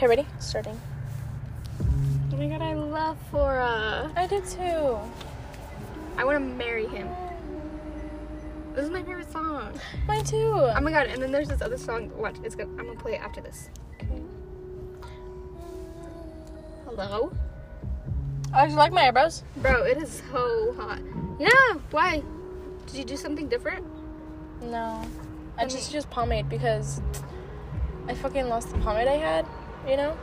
Okay, ready? Starting. Oh my god, I love Flora. I did too. I want to marry him. This is my favorite song. Mine too. Oh my god, and then there's this other song. Watch, it's gonna. I'm gonna play it after this. Hello, Oh, you like my eyebrows? bro. It is so hot. Yeah. Why? Did you do something different? No. I just used pomade because I fucking lost the pomade I had, you know?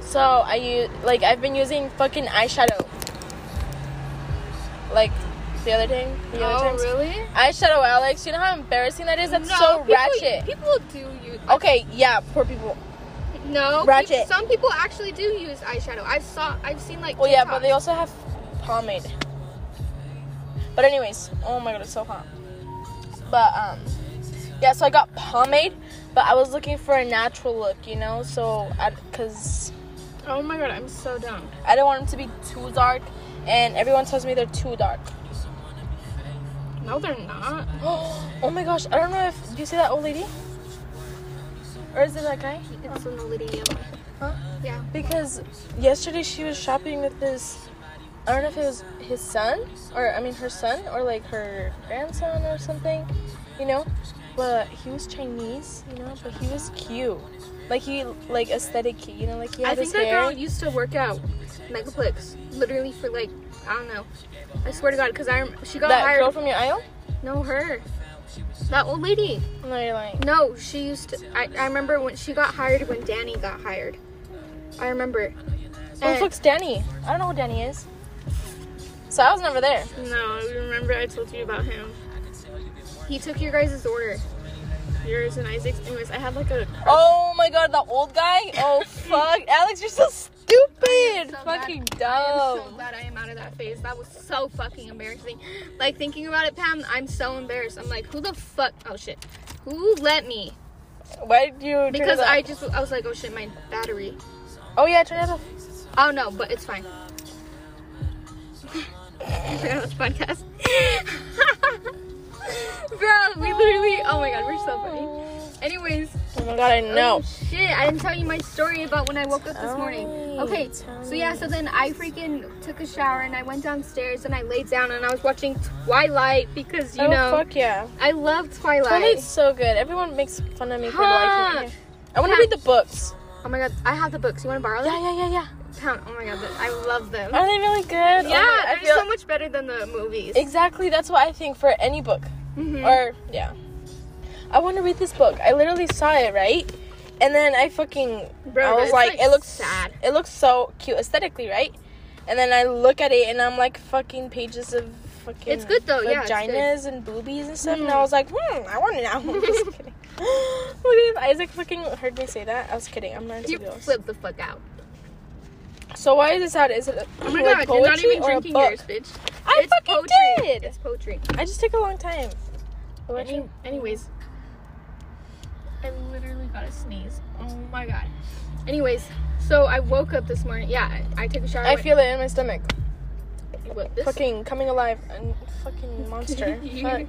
So I use like I've been using fucking eyeshadow. Like the other thing, the other oh, times. really? Eyeshadow, Alex. You know how embarrassing that is? That's No, so people, ratchet. People do use. Okay, yeah, poor people. No, Ratchet. peop- some people actually do use eyeshadow. I've saw. I've seen like. Well, yeah, but they also have pomade. But anyways, oh my god, it's so hot. But um, yeah, so I got pomade, but I was looking for a natural look, you know, so I, cause Oh my god, I'm so dumb. I didn't want them to be too dark, and everyone tells me they're too dark. No, they're not. oh my gosh, I don't know if do you see that old lady, or is it that guy? It's an old lady. Huh? Yeah. Because yesterday she was shopping with this. I don't know if it was his son or I mean her son or like her grandson or something, you know. But he was Chinese, you know. But he was cute, like he like aesthetic cute, you know. Like he had I think that hair. girl used to work out Megaplex literally for like I don't know. I swear to God, because I she got that hired. girl from your aisle? no, her. That old lady. No, you're lying. No, she used to. I, I remember when she got hired when Danny got hired. I remember. Oh, fuck's Danny? I don't know who Danny is. So I was never there. no, I remember I told you about him. He took your guys' order. Yours and Isaac's. Anyways, I had like a. Oh my god, the old guy? Oh fuck, Alex, you're so stupid. so Fucking glad- I am so glad I am out of that phase. That was so fucking embarrassing. Like thinking about it, Pam, I'm so embarrassed. I'm like, who the fuck? Oh shit, who let me? Why did you? Because? I just I was like, oh shit, my battery. Oh yeah, turn it off. Oh no, but it's fine. I forgot this podcast. Bro, we literally. Oh my god, we're so funny. Anyways, Oh my god, I oh, know. Oh, shit, I didn't tell you my story about when I woke up this morning. Oh, Okay, so yeah, so then I freaking took a shower and I went downstairs and I laid down and I was watching Twilight because you oh know fuck yeah. I love Twilight. Twilight's so good. Everyone makes fun of me for Huh. liking it. I want to read the books. Oh my god, I have the books. You want to borrow them? Yeah, yeah, yeah, yeah. Pound. Oh my god, I love them. Are they really good? Oh yeah, Oh they're feel- so much better than the movies. Exactly. That's what I think for any book. Mhm. Or yeah. I want to read this book. I literally saw it right, and then I fucking Bro, I was like, like, it looks sad. It looks so cute aesthetically, right? And then I look at it and I'm like fucking pages of fucking. It's good though, yeah, good. Vaginas and boobies and stuff, and Mhm. I was like, hmm, I want it now. I'm just kidding. Look at if Isaac fucking heard me say that. I was kidding. I'm not you flip the fuck out. So why is this out? Is it a, Oh my like god, you're not even drinking yours, bitch. I it's fucking poetry. did. It's poetry. I just took a long time. Any, anyways, I literally got a sneeze. Oh my god. Anyways, so I woke up this morning. Yeah, I, I took a shower. I feel it in my stomach. what, this? Fucking coming alive and fucking monster. Fuck.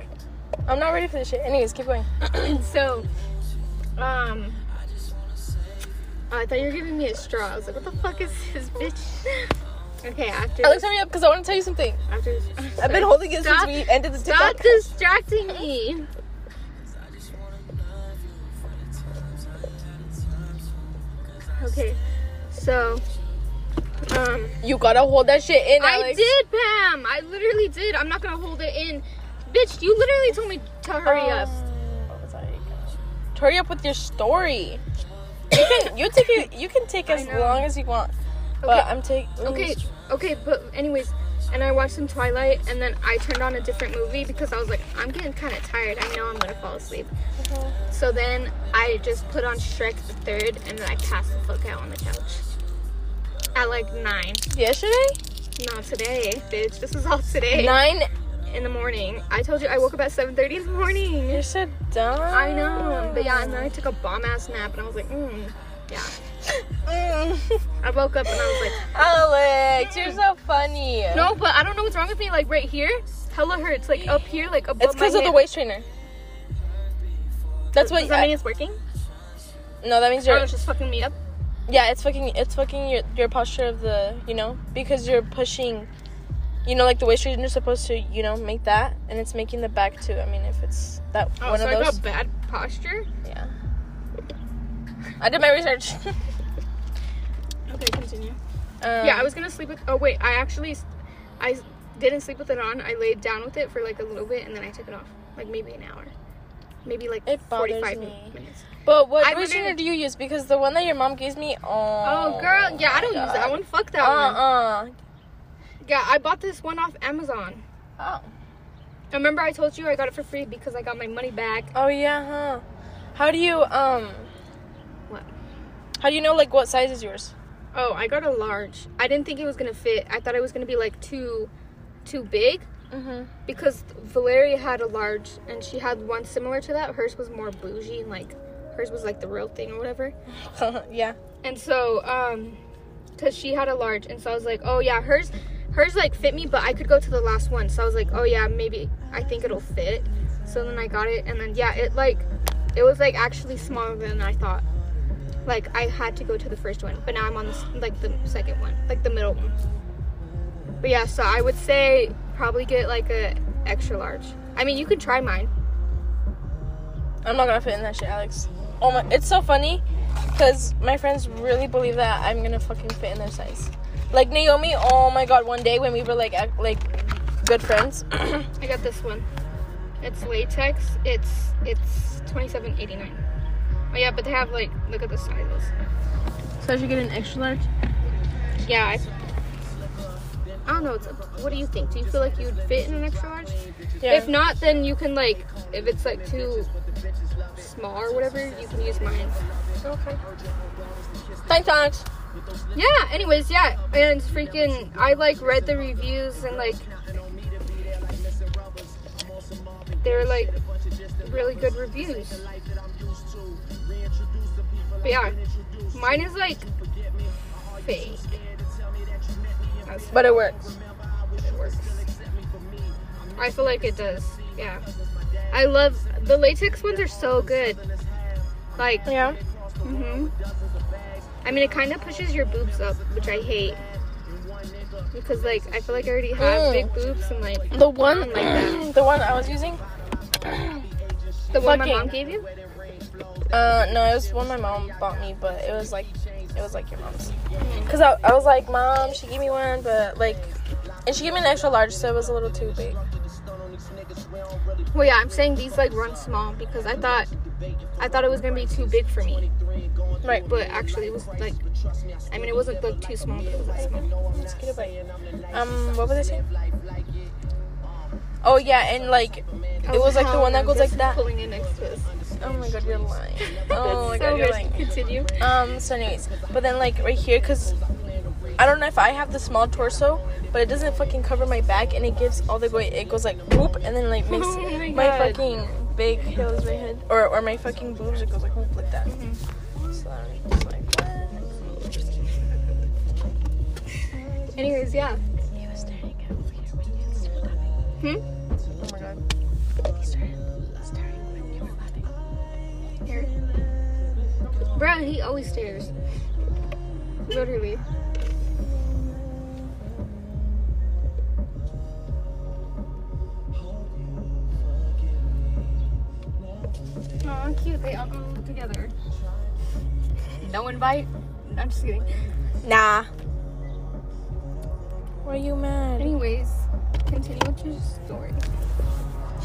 I'm not ready for this shit. Anyways, keep going. so, um, I thought you were giving me a straw. I was like, what the fuck is this, bitch? Okay, after Alex, hurry up because I want to tell you something. after I've been holding it Stop- since we ended the Stop TikTok. distracting me. Okay, so, um, You gotta hold that shit in, I did, Pam. I literally did. I'm not gonna hold it in. Bitch, you literally told me to hurry up. Um, what was I gonna- Hurry up with your story. You can you take it. You can take as long as you want. But Okay. I'm taking. Okay, okay, but anyways, and I watched some Twilight, and then I turned on a different movie because I was like, I'm getting kind of tired. I know I'm gonna fall asleep. So then I just put on Shrek the Third, and then I passed the fuck out on the couch at like nine. Yesterday, Not today, bitch. This is all today. nine. in the morning. I told you I woke up at 7:30 in the morning. You're so dumb. I know, but yeah, and then I took a bomb ass nap, and I was like, mm, yeah. Mm. I woke up and I was like, Alex, you're so funny. no, but I don't know what's wrong with me. Like right here, hella hurts. Like up here, like above it's because of the waist trainer. That's what. Does that I- mean it's working? no, that means you're. Oh, it's just fucking me up. Yeah, it's fucking it's fucking your your posture of the you know because you're pushing, you know, like the waist you're supposed to you know make that, and it's making the back too. I mean, if it's that Oh, one so of I those, got bad posture. yeah. I did my research. Okay, continue. um, yeah, I was gonna sleep with. Oh wait, I actually, I didn't sleep with it on. I laid down with it for like a little bit, and then I took it off, like maybe an hour, maybe like It bothers forty-five me. minutes. But what I version do you use? Because the one that your mom gives me, oh. Oh, girl, yeah, I don't use that one. Fuck that one. Uh one. uh. Yeah, I bought this one off Amazon. Oh. Remember, I told you I got it for free because I got my money back. Oh yeah, huh? How do you um? How do you know like what size is yours? Oh, I got a large. I didn't think it was gonna fit. I thought it was gonna be like too, too big Mm-hmm. because Valeria had a large and she had one similar to that. Hers was more bougie and like hers was like the real thing or whatever. yeah. And so, um, cause she had a large, and so I was like, oh yeah, hers, hers like fit me, but I could go to the last one. So I was like, oh yeah, maybe I think it'll fit. So then I got it, and then yeah, it like, it was like actually smaller than I thought. Like I had to go to the first one, but now I'm on this like the second one, like the middle one. But yeah, so I would say probably get like a extra large. I mean, you could try mine. I'm not gonna fit in that shit, Alex. Oh my, it's so funny, cause my friends really believe that I'm gonna fucking fit in their size. Like Naomi, oh my god, one day when we were like act, like good friends, I got this one. It's latex. It's it's twenty seven eighty nine. Oh yeah, but they have like look at the sizes. so I should get an extra large. Yeah, I, I don't know. It's, what do you think? Do you feel like you'd fit in an extra large? Yeah. If not, then you can like if it's like too small or whatever, you can use mine. okay. Thanks, Alex. Yeah. Anyways, yeah, and freaking, I like read the reviews and like they're like really good reviews. But yeah, mine is like fake. That's- But it works. it works. I feel like it does. Yeah. I love the latex ones are so good. Like, Yeah. hmm I mean, it kind of pushes your boobs up, which I hate. Because like I feel like I already have Mm. big boobs and like The one, Like that. the one I was using. the one my mom gave you. Uh, no, it was one my mom bought me, but it was like, it was like your mom's. Cause I, I was like, mom, she gave me one, but like, and she gave me an extra large, so it was a little too big. Well, yeah, I'm saying these like run small because I thought I thought it was gonna be too big for me, Right. but actually it was like I mean it wasn't like too small, but it was like small. Let's get a. Um, what was I saying? Oh yeah, and like, it was like the one that goes like that. Pulling in next to us. Oh my god, you're lying. Oh my so god, you're lying. Continue. Um, so anyways, but then like right here, cause I don't know if I have the small torso, but it doesn't fucking cover my back, and it gives all the way. It goes like whoop, and then like makes Oh my my, fucking big heels my head, or or my fucking boobs. It goes like whoop like that. Mm-hmm. So I'm just like what? Anyways, yeah. He was staring at me when you started laughing. Hmm. Oh my god. He started Here. Bro, he always stares. Literally. Aw, cute. They all go together. No invite. I'm just kidding. Nah. Why are you mad? Anyways, continue with your story.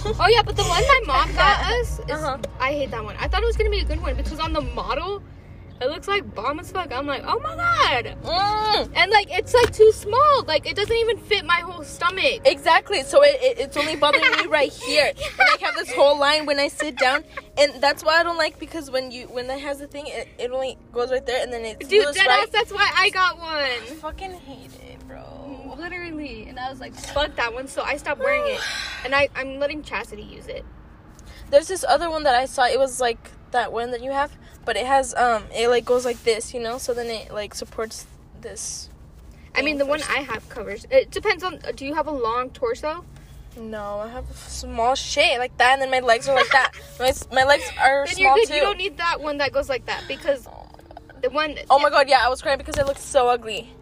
oh yeah, but the one my mom got us is Uh-huh. I hate that one. I thought it was gonna be a good one because on the model, it looks like bomb as fuck. I'm like, oh my god. Mm, And like it's like too small. Like it doesn't even fit my whole stomach. exactly. So it, it, it's only bothering me right here. And I have this whole line when I sit down, and that's why I don't like because when you when it has the thing, it, it only goes right there, and then it's Dude, deadass, right? that's why I got I one. fucking hate it. Literally. And I was like, fuck that one. So I stopped wearing it. And I, I'm letting Chastity use it. There's this other one that I saw. It was like that one that you have, but it has um, it like goes like this, you know. So then it like supports this. I mean, the one I have covers. It depends on. Do you have a long torso? No, I have a small shit like that, and then my legs are like that. My my legs are Then you're small good. too. You don't need that one that goes like that because Oh. The one. Oh my god, yeah, I was crying because it looked so ugly.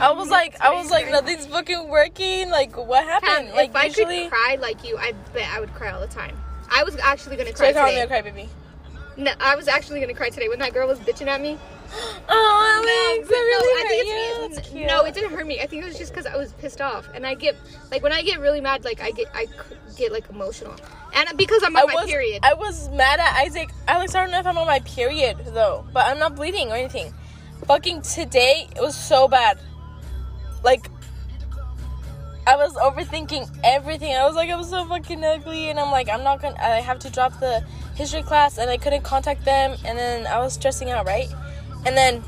I was like, I was like, nothing's fucking working. Like, what happened? Like, if I could cry like you, I bet I would cry all the time. I was actually gonna cry me today. a crybaby. No, I was actually gonna cry today when that girl was bitching at me. Oh, Alex, No, it really I hurt think you. it's That's me. cute. No, it didn't hurt me. I think it was just because I was pissed off, and I get like when I get really mad, like I get I get like emotional, and because I'm I on my was, period. I was mad at Isaac. Alex, I don't know if I'm on my period though, but I'm not bleeding or anything. Fucking today, it was so bad. Like, I was overthinking everything. I was like, I'm so fucking ugly, and I'm like, I'm not gonna. I have to drop the history class, and I couldn't contact them, and then I was stressing out, right? And then,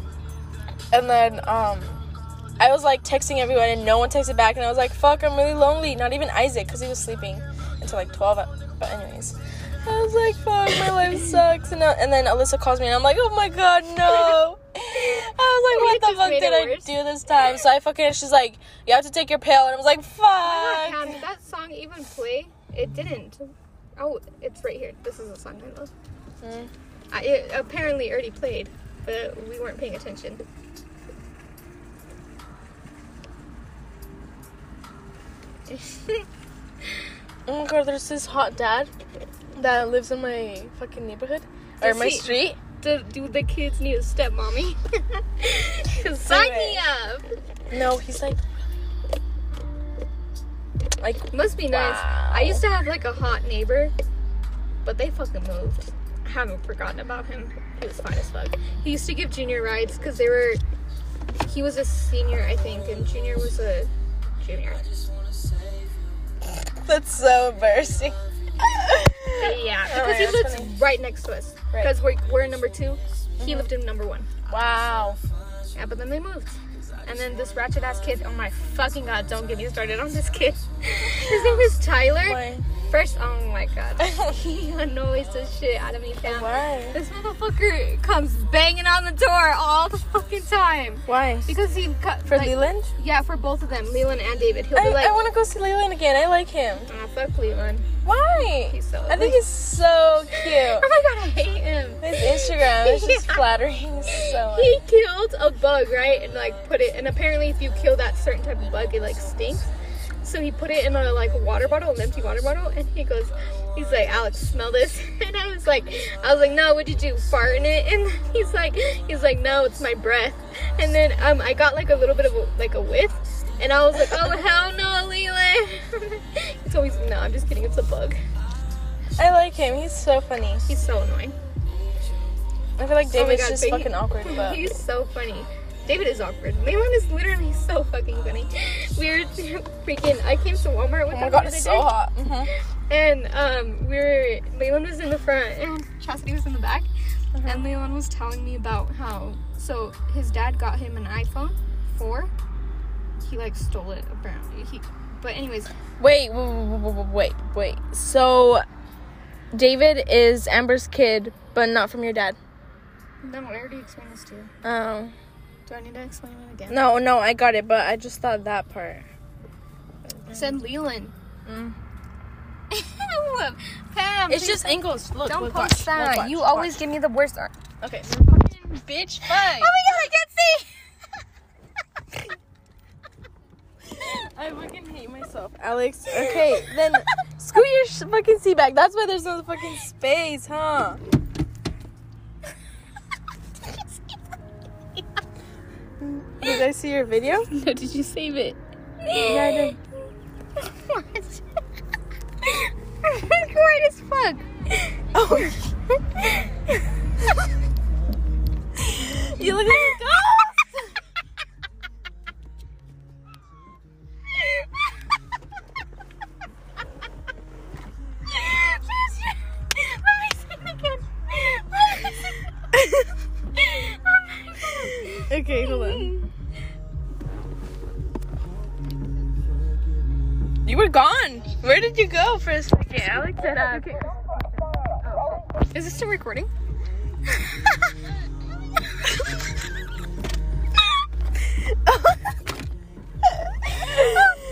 and then, um. I was like texting everyone and no one texted back and I was like, fuck, I'm really lonely. Not even Isaac because he was sleeping until like 12. But anyways, I was like, fuck, my life sucks. And, uh, and then Alyssa calls me and I'm like, oh my god, no. I was like, what the fuck did I worse. do this time? So I fucking, she's like, you have to take your pill. And I was like, Oh God, fuck. did that song even play? It didn't. Oh, it's right here. This is a song I love. Mm. I, it apparently already played, but we weren't paying attention. Oh my god, there's this hot dad that lives in my fucking neighborhood or my he- street. Do, do the kids need a stepmommy? Sign me up. No, he's like, like Must be nice. I used to have like a hot neighbor, but they fucking moved. I haven't forgotten about him. He was fine as fuck. He used to give Junior rides because they were. He was a senior, I think, and Junior was a junior. That's so embarrassing. Yeah, Oh because my he lives funny. right next to us. Right. Because we're, we're in number 2 He lived in number one. Wow. Yeah, but then they moved. And then this ratchet ass kid, oh my fucking god, don't get me started on this kid. His name is Tyler. Why? First, oh my god. he annoys the shit out of me, fam. Why? This motherfucker comes banging on the door all the fucking time. Why? Because he cut For like, Leland? Yeah, for both of them, Leland and David. He'll I, be like, I want to go see Leland again. I like him. oh, fuck Leland. Why? He's so I think he's so cute. Oh my god, I hate him. His Instagram is just Yeah. flattering. So He killed a bug, right? And like put it, and apparently if you kill that certain type of bug, it like stinks. So he put it in a like water bottle, an empty water bottle, and he goes, he's like, Alex, smell this. And I was like, I was like, no, what'd you do? Fart in it? And he's like, he's like, no, it's my breath. And then um, I got like a little bit of a, like a whiff, and I was like, oh hell no, Leland. he always no, I'm just kidding, it's a bug. I like him. He's so funny. He's so annoying. I feel like Oh David's God, just but he- fucking awkward, but He's so funny. David is awkward. Leland is literally so fucking funny. We were freaking. I came to Walmart with oh my god, the it's so day, hot. hmm and um, we were. Leland was in the front, and Chastity was in the back. And Leland was telling me about how. So his dad got him an iPhone 4. He like stole it apparently. He. But anyways, Wait, wait, wait, wait, wait. So, David is Amber's kid, but not from your dad. no, I already explained this to you. Oh. Do I need to explain it again? No, no, I got it, but I just thought that part. I said Leland. Mm. Pam, It's just English. Look, Don't look, post watch, that. look, watch, you watch. always give me the worst art. Okay. Fucking bitch, fuck. Oh my god, I can't see. I fucking hate myself, Alex. Okay, then screw your fucking seat back. That's why there's no fucking space, huh? Did I see your video? No, did you save it? Yeah, I did. what? Quiet as fuck. Oh. you look like a ghost. Okay, hold on. You were gone. Where did you go for a second, Alex? Said, uh, okay. Is this still recording? oh,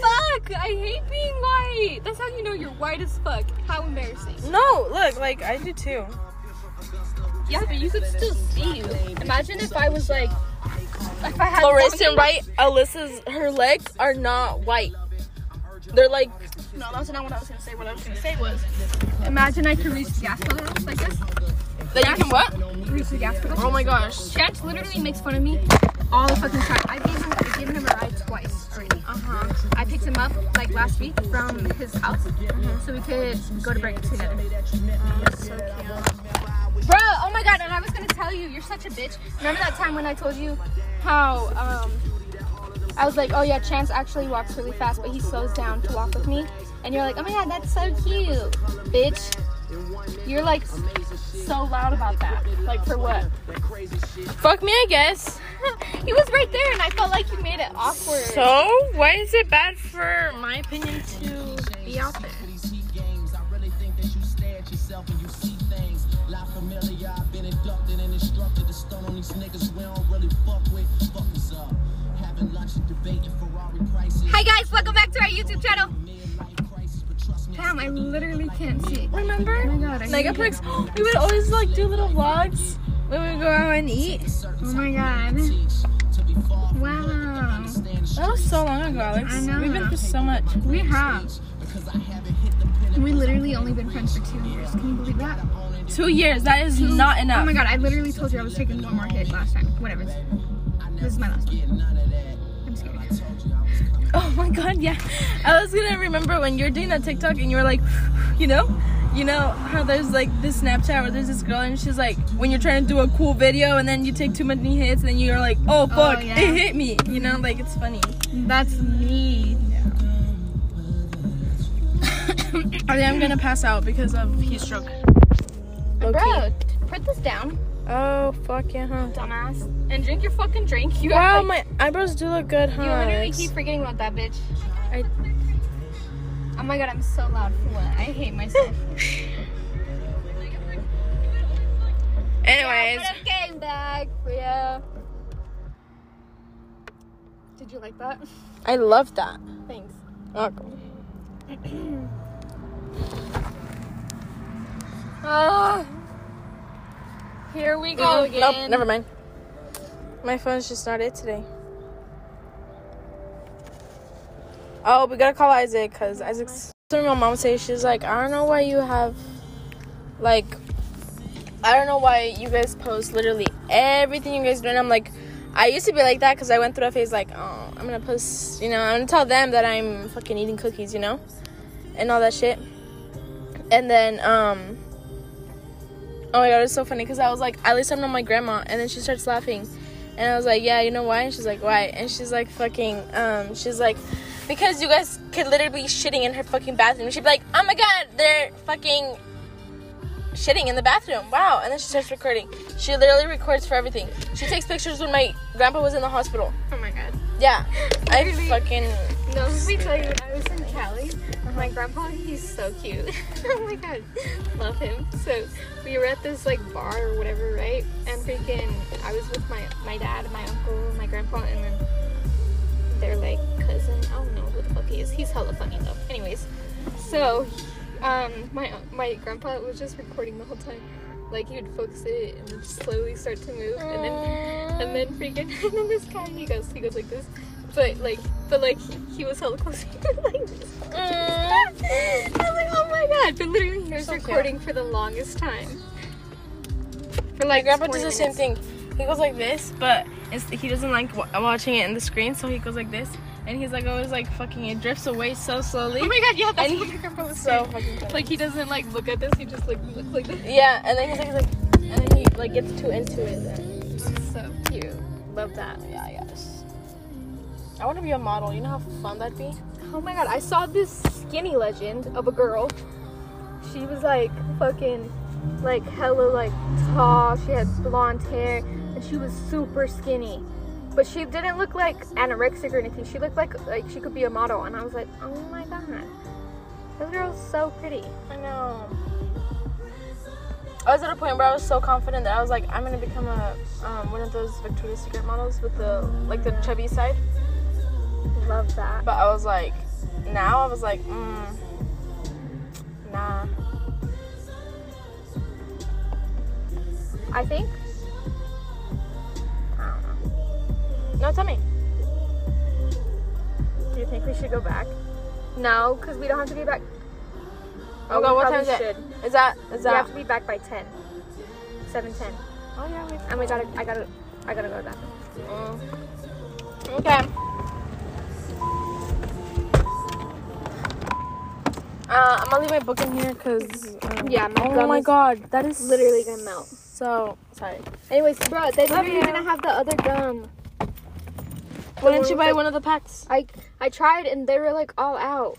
fuck! I hate being white. That's how you know you're white as fuck. How embarrassing. No, look, like I do too. Yeah, but you could still see. Imagine if I was like, if I had Larissa, long- right? Alyssa's her legs are not white. They're like No, that's not what I was gonna say. What I was gonna say was, imagine I could reach the gas pedal like this. that you can what? Reach the gas pedal. Oh my gosh. Chance literally makes fun of me all the fucking time. I gave him, I given him a ride twice already. Uh huh. I picked him up like last week from his house, so we could go to break together. So cute. Bro, oh my god, and I was gonna tell you, you're such a bitch. Remember that time when I told you how um I was like, oh yeah, Chance actually walks really fast, but he slows down to walk with me. And you're like, oh my god, that's so cute, bitch. You're like so loud about that. Like for what? Fuck me, I guess. he was right there, and I felt like you made it awkward. So why is it bad for my opinion to be out there? Hi guys, welcome back to our YouTube channel. Damn, I literally can't see. Remember? Oh my god, I Mega We would always like do little vlogs when we would go out and eat. Oh my god. Wow. That was so long ago, Alex. I know. We've been through so much. We have. We literally only been friends for two years. Can you believe that? Two years. That is not enough. Oh my god, I literally told you I was taking one more hit last time. Whatever. This is my last one. I'm scared. Oh my god, yeah. I was gonna remember when you're doing that TikTok and you were like, you know, you know how there's like this Snapchat where there's this girl and she's like, when you're trying to do a cool video and then you take too many hits and then you're like, oh, oh fuck, yeah. it hit me. You know, like it's funny. That's me. I think I'm gonna pass out because of heat stroke. Bro, put this down, Oh fuck yeah, huh? dumbass, and drink your fucking drink. You Wow, like- my eyebrows do look good, huh? You literally keep forgetting about that bitch. I- Oh my god, I'm so loud for what? I hate myself. Anyways, game bag for you. Did you like that? I love that. Thanks. Okay. Ah. Here we go Mm, again. Nope, never mind. My phone's just not it today. Oh, we gotta call Isaac because Isaac's. So my mom says she's like, I don't know why you have, like, I don't know why you guys post literally everything you guys do. And I'm like, I used to be like that because I went through a phase like, oh, I'm gonna post, you know, I'm gonna tell them that I'm fucking eating cookies, you know, and all that shit. And then, um, Oh my god, it's so funny because I was like, at least I'm not my grandma, and then she starts laughing, and I was like, yeah, you know why? And she's like, why? And she's like, fucking, um, she's like, because you guys could literally be shitting in her fucking bathroom. She'd be like, oh my god, they're fucking shitting in the bathroom. Wow. And then she starts recording. She literally records for everything. She takes pictures when my grandpa was in the hospital. Oh my god. Yeah, I Really? fucking. No, let me tell you, I was in Cali, my grandpa, he's so cute. oh my god, love him. So we were at this like bar or whatever, right? And freaking, I was with my my dad, my uncle, my grandpa, and then their like cousin. I don't know who the fuck he is. He's hella funny though. Anyways, so um, my my grandpa was just recording the whole time. Like he would focus it and then slowly start to move, and then and then freaking and then this guy he goes he goes like this, but like but like he, was hella close like this. Mm. I was like oh my god! But literally he was So cute. recording for the longest time. For My like grandpa 20 does the same thing. He goes like this, but it's, he doesn't like wa- watching it in the screen, so he goes like this, and he's like always like fucking. It drifts away so slowly. Oh my god! Yeah, that's And what he- grandpa was so saying. fucking funny. Like he doesn't like look at this. He just like looks like this. Yeah, and then he's like, he's like, and then he like gets too into it. Then. So cute. Love that. Yeah, guess. I want to be a model. You know how fun that'd be. Oh my god, I saw this skinny legend of a girl. She was like fucking like hella like tall. She had blonde hair and she was super skinny. But she didn't look like anorexic or anything. She looked like like she could be a model and I was like, "Oh my god. This girl's so pretty." I know. I was at a point where I was so confident that I was like, I'm gonna become a um, one of those Victoria's Secret models with the like the chubby side. Love that. But I was like, now I was like, mm, nah. I think. I don't know. No, tell me. Do you think we should go back? No, because we don't have to be back. Oh, God, what time is it? Is that is that We that? have to be back by 10. 7 10. Oh yeah, we. And we gotta, I gotta, I gotta go to bathroom. Mm. Okay. Uh, I'm gonna leave my book in here because. Um, Yeah, my oh my god, that is literally gonna melt. So sorry. Anyways, bro, they Love literally you. didn't have the other gum. Why didn't you buy with one of the packs? I, I tried and they were like all out.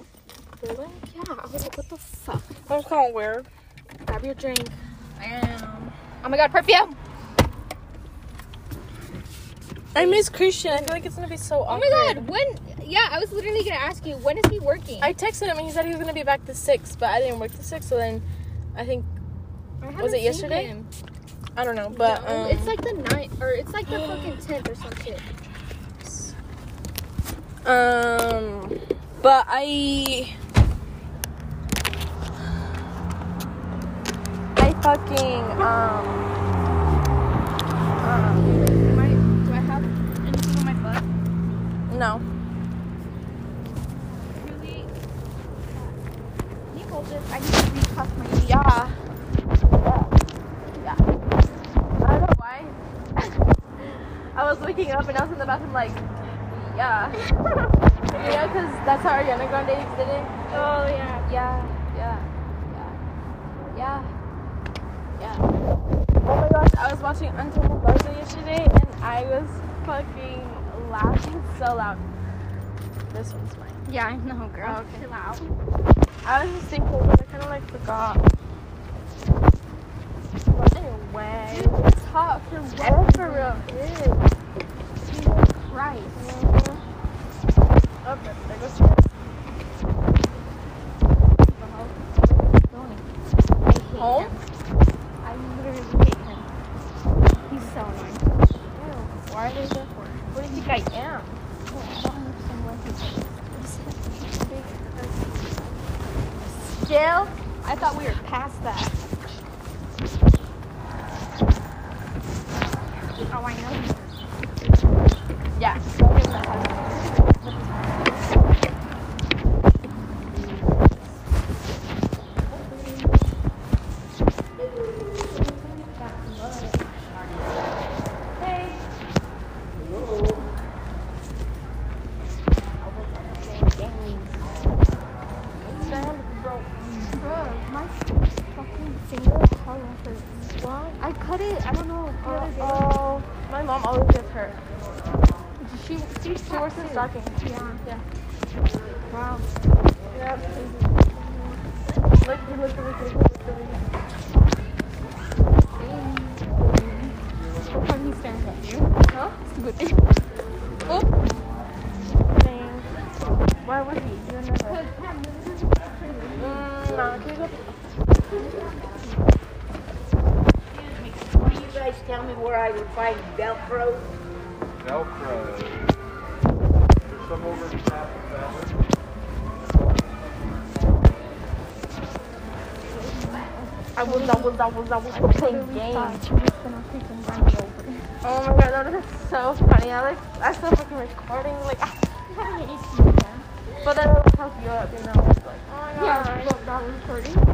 Really? Yeah. I was like, what the fuck? That's kind of weird. Grab your drink. Damn. Oh my god, perfume! I miss Christian. I feel like it's gonna be so awful. Oh my god, when? Yeah, I was literally gonna ask you, when is he working? I texted him and he said he was gonna be back to six, but I didn't work to six. So then, I think I was it yesterday? him. I don't know, but No, um, it's like the ninth, or it's like the fucking tenth or some shit. um, but I, I fucking um, um, I, do I have anything on my butt? no. Really? Can you hold this? I need to recuff my. Yeah. Yeah. I don't know why. I was waking up and I was in the bathroom like, yeah. you know, because that's how Ariana Grande did it. Oh yeah. Yeah, yeah, yeah, yeah, yeah. Oh my gosh, I was watching Untold Garza yesterday and I was fucking laughing so loud. This one's mine. Yeah, I know, girl. Oh, okay. Chill out. I was just thinking, but I kind of like forgot. But anyway, It's hot for what? for real. Jesus Christ. Oh, there there goes Chris. Home? I literally hate him. He's so annoying. Ew, Why are they there for? What do you think I am? I don't understand why I thought we were past that. Where I would find Velcro? Velcro. There's some over in South I was, I was, I was, I was playing games. Oh my god, that was so funny. I like, I still fucking recording, like, but then it would help you up, you know? It's like, oh my god. Yeah, look, that was recording.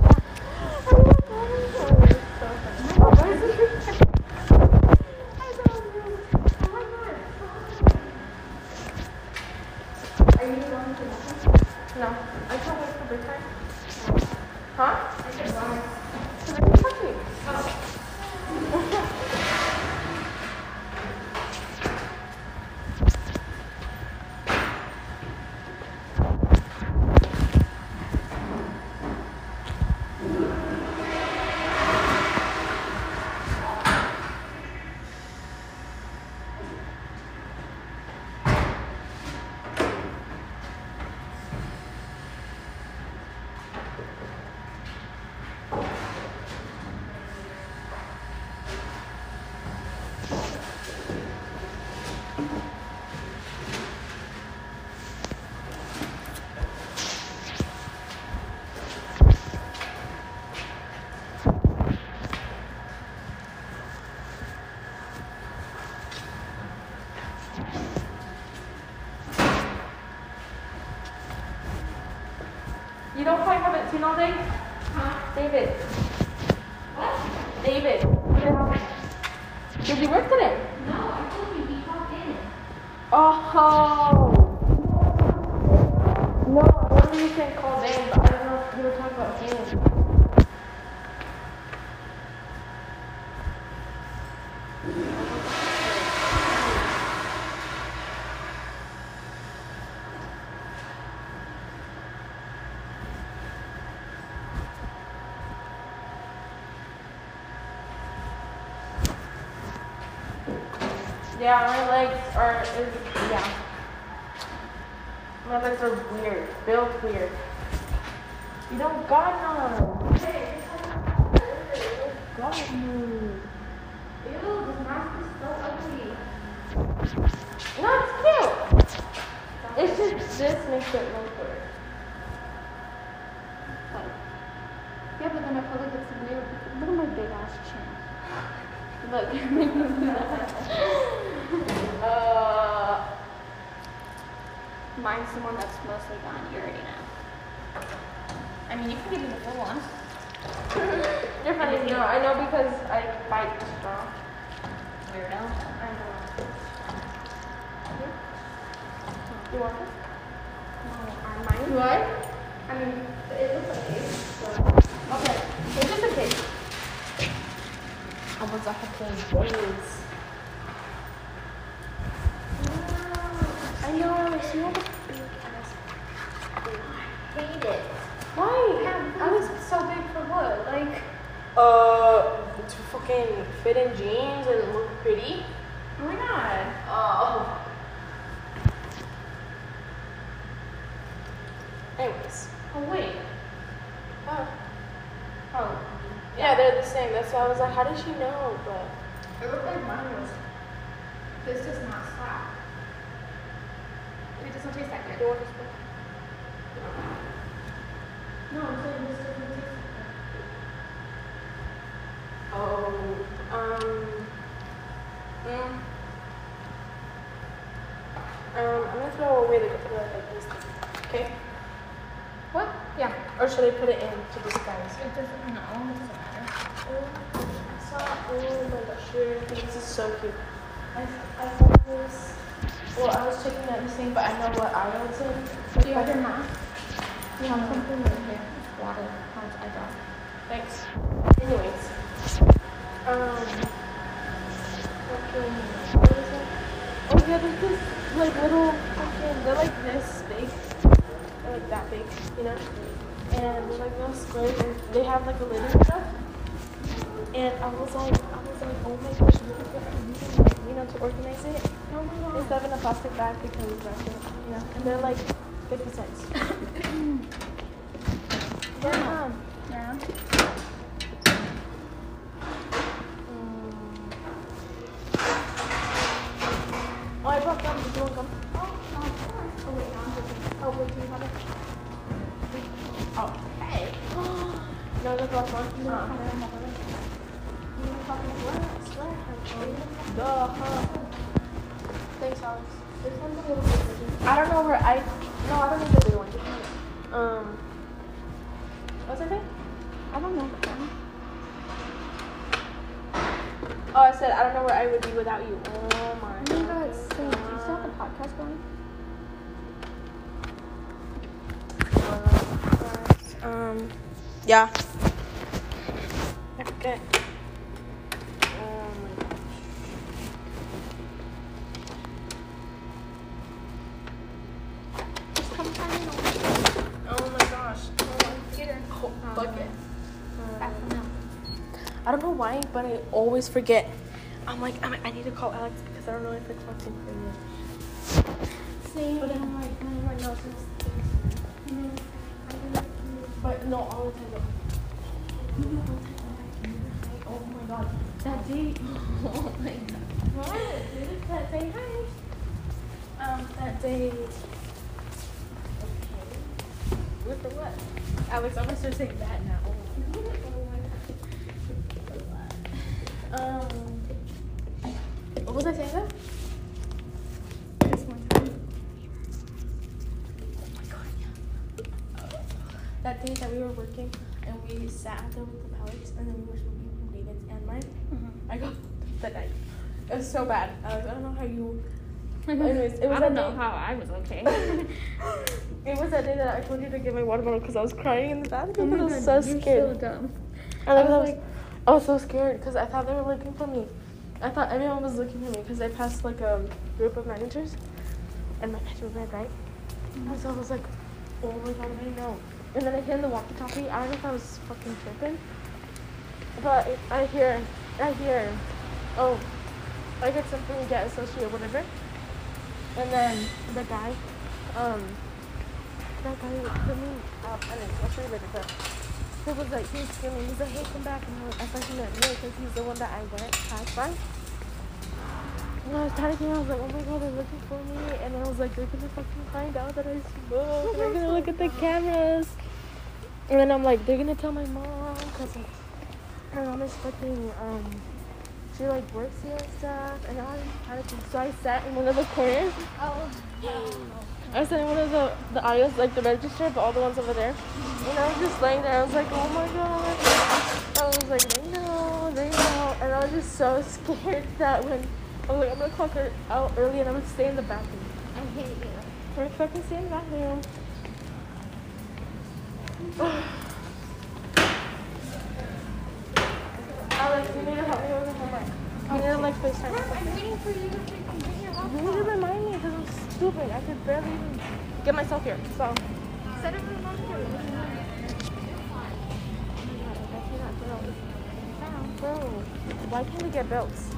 I haven't seen all day? David. What? David. Did you work today? No, I told you he popped in. Oh. No, I remember you saying call in, but I don't know if you were talking about him. Yeah, my legs are, is, yeah. My legs are weird, built weird. You don't got none. God no. Ew, this mask is so ugly. No, it's cute. It's just this makes it look weird. Yeah, but then I feel like it's weird. Look at my big ass chin. Look. Uh, Mine's someone that's mostly gone. You already know. I mean, you can give me the full one. you're funny. No, I know because I bite the straw. Weirdo. I know. You want this? Uh, no, mine. Do I? I mean, it looks like it. So. Okay. It's just a cake. I was like, okay, days. I know. She had a big ass. I hate it. Why? I was so big for what? Like, Uh, to fucking fit in jeans and look pretty. my god. Oh. Anyways. Oh wait. Oh. Oh. Yeah, they're the same. That's why I was like, how did she know? But It looked like mine was. This does not slap. It doesn't taste that good. you want this one? No, I'm saying this doesn't taste Oh. Um. Mm. Um, I'm gonna throw away the, the like this thing. Okay. What? Yeah. Or should I put it in to disguise? It doesn't. No, it doesn't matter. Oh, I saw. Oh my gosh, sure. This is so cute. I I found this. Well, I was checking out this thing, but I know what aisle it's in. Do you have your mask? You have something right here. Water. How much I got? Thanks. Anyways. Um. Fucking. What is it? Oh yeah, there's this like little fucking. They're like this big. They're like that big, you know. And they're like little squares, and they have like a lid and stuff. And I was like, I was like, oh my gosh, look at what I'm using, like, you know, to organize it. Oh my god. Instead of in a plastic bag because that's it, you know. And they're like 50 cents. Yeah. Okay. Oh my gosh. Just come find me. Oh my gosh. Get her. Oh, bucket. Back from now. I don't know why, but I always forget. I'm like, I'm, I need to call Alex because I don't know if it's working for you. See, But but then- I'm like, my my nose is. But no, all the time. Oh my god. That date. Oh my god. What? That day. Hi. Um, that day. Okay. With the what? I'm gonna start saying that now. Um, what was I saying though? Sat out there with the pellets and then we were smoking from David's and mine. Mm-hmm. I got that night. It was so bad. I, was, I don't know how you. Anyways, it was I don't know day- how I was okay. It was that day that I told you to get my water bottle because I was crying in the Oh bathroom my I was God, so you're scared. so dumb. And I I was was, like- I was so scared because I thought they were looking for me. I thought everyone was looking for me because I passed like a group of managers, and my were red, right? And so I was like, oh my god, I know. And then I hear the walkie-talkie. I don't know if I was fucking tripping, but I hear, I hear, oh, I get something, get associated, whatever. And then the guy, um, that guy put me up, and I'll show you later, but he was like, he was screaming, he's like, hey, come back. And I, was- he meant me because he's the one that I went past by. And I was panicking, I was like, oh my god, they're looking for me. And I was like, they're gonna fucking find out that I smoke. And they're gonna look at the cameras. And then I'm like, they're gonna tell my mom because like, my mom is fucking, um, she like works here and stuff. And I was panicking. So I sat in one of the corners. Oh. I was in one of the, the aisles, like the register, but all the ones over there. And I was just laying there. I was like, oh my god. I was like, they know, they know. And I was just so scared that when I was like, I'm gonna clock her out early and I'm gonna stay in the bathroom. I hate you. Gonna fucking stay in the bathroom. Alex, you need to help me with the homework. You need to like FaceTime. I'm waiting for you to bring your You need to remind me because I'm stupid. I could barely even get myself here. So. Set a reminder. Bro, why can't they get belts?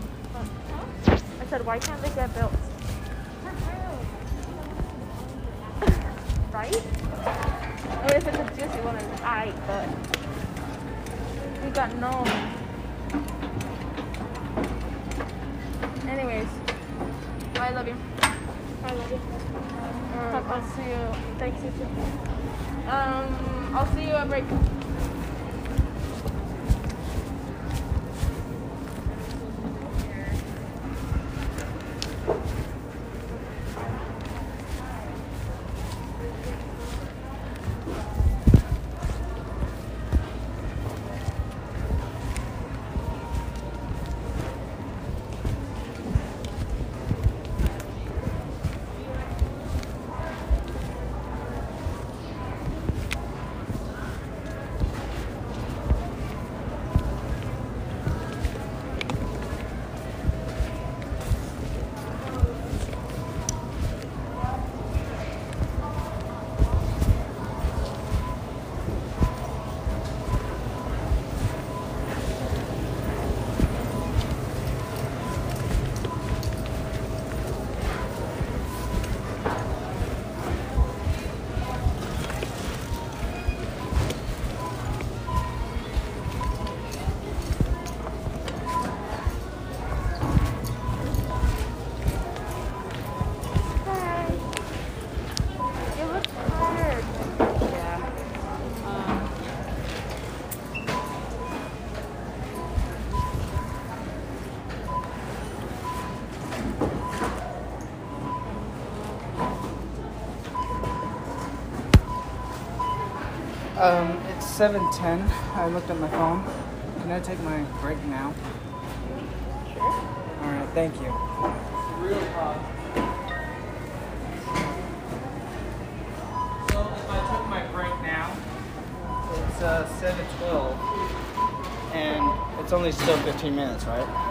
I said, why can't they get belts? Right? I mean, if it's a juicy one, it's I, but we got no. Anyways, I love you. I love you. Um, I'll see you. Thanks, you too. Um, I'll see you at break. Um, it's 7:10. I looked at my phone. Can I take my break now? Sure. All right, thank you. Real hot. So if I took my break now, it's uh 7:12, and it's only still 15 minutes, right?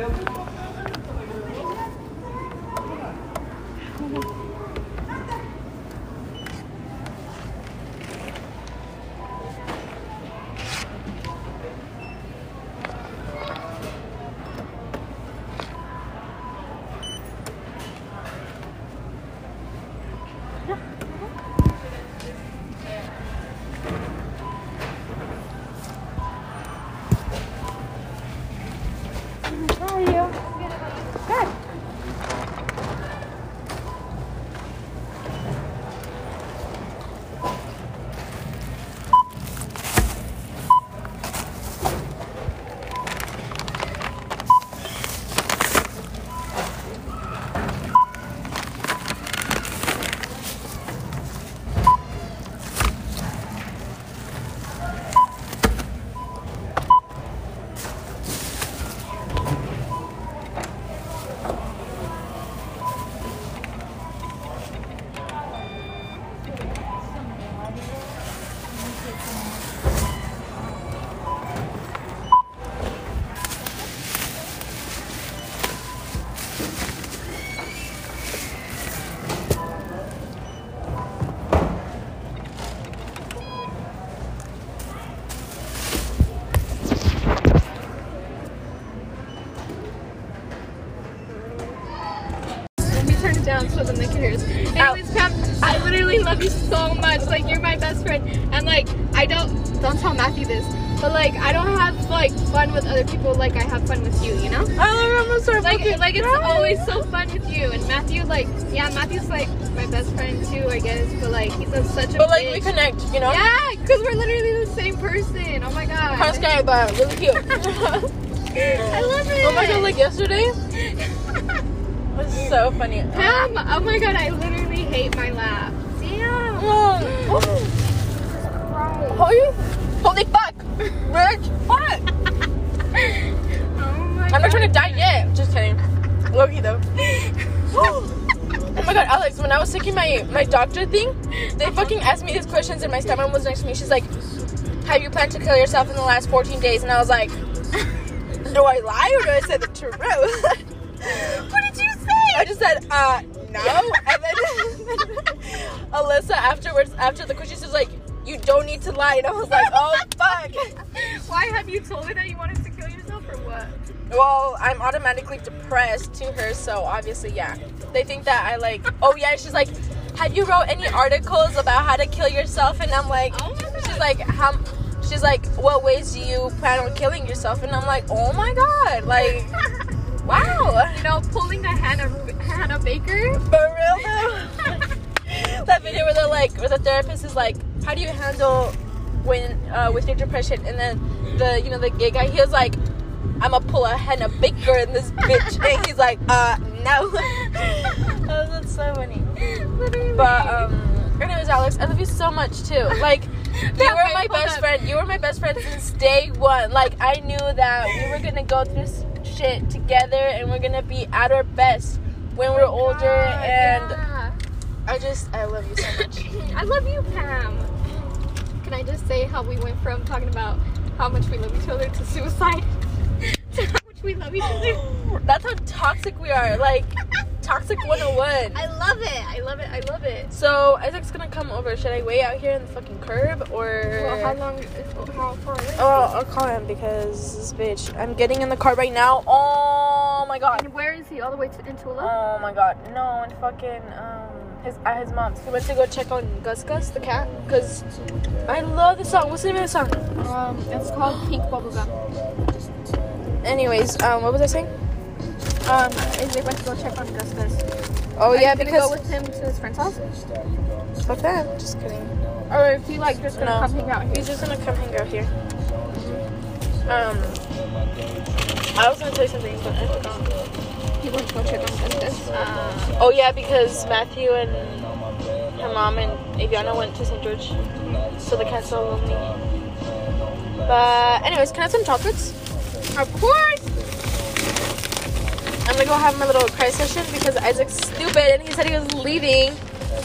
How but like I don't have like fun with other people like I have fun with you. You know? I love him. Like like it's always so fun with you. And Matthew, like yeah, Matthew's like my best friend too, I guess. But like he's a, such a But like we connect, you know. Yeah, because we're literally the same person. Oh my god. Kind of scary, but really cute. I love it. oh my god! Like yesterday, was so funny. Pam, oh my god, I literally hate my laugh. Damn. Oh, Though. Oh my god, Alex, when I was taking my, my doctor thing, they fucking asked me these questions and my stepmom was next to me. She's like, Have you planned to kill yourself in the last 14 days? And I was like, Do I lie or do I say the truth? what did you say? I just said, uh, no. And then Alyssa afterwards, after the question, she was like, You don't need to lie. And I was like, automatically depressed to her, so obviously, yeah. They think that I like. Oh yeah, she's like, have you wrote any articles about how to kill yourself? And I'm like, Oh she's like, how? She's like, what ways do you plan on killing yourself? And I'm like, oh my god, like, wow, you know, pulling a Hannah Hannah Baker. for real though. that video where they're like, where the therapist is like, how do you handle when uh, with your depression? And then the you know the gay guy, he was like, I'm gonna pull a Hannah Baker in this bitch, and he's like, uh, no. oh, that's so funny. Literally. But um, anyways, Alex, I love you so much too. Like, you were my best up. friend. You were my best friend since day one. Like, I knew that we were gonna go through shit together, and we're gonna be at our best when we're older. God, And yeah. I just, I love you so much. I love you, Pam. Can I just say how we went from talking about how much we love each other to suicide to how much we love each other? That's how toxic we are. Like, Toxic 101. I love it. I love it. I love it. So Isaac's gonna come over. Should I wait out here in the fucking curb or? Well, how long? Is, how far away? Oh, I'll call him because this bitch. I'm getting in the car right now. Oh my god. And where is he? All the way to in Tooele? Oh my god. No, and fucking um his at his mom's. He went to go check on Gus Gus the cat because I love the song. What's the name of the song? Um, it's called Pink Bubblegum. Anyways, um, what was I saying? Um, is they went to go check on Gus Gus. Oh Are yeah, you because go with him to his friend's house, fuck that. Just kidding. or if he like just gonna No. come hang out here? He's just gonna come hang out here. Um, I was gonna tell you something, but I forgot. He went to go check on Gus Gus. Uh, Oh yeah, because Matthew and her mom and Aviana went to St. George, so the cat's so lonely. But anyways, can I have some chocolates? Of course. I'm gonna go have my little cry session because Isaac's stupid and he said he was leaving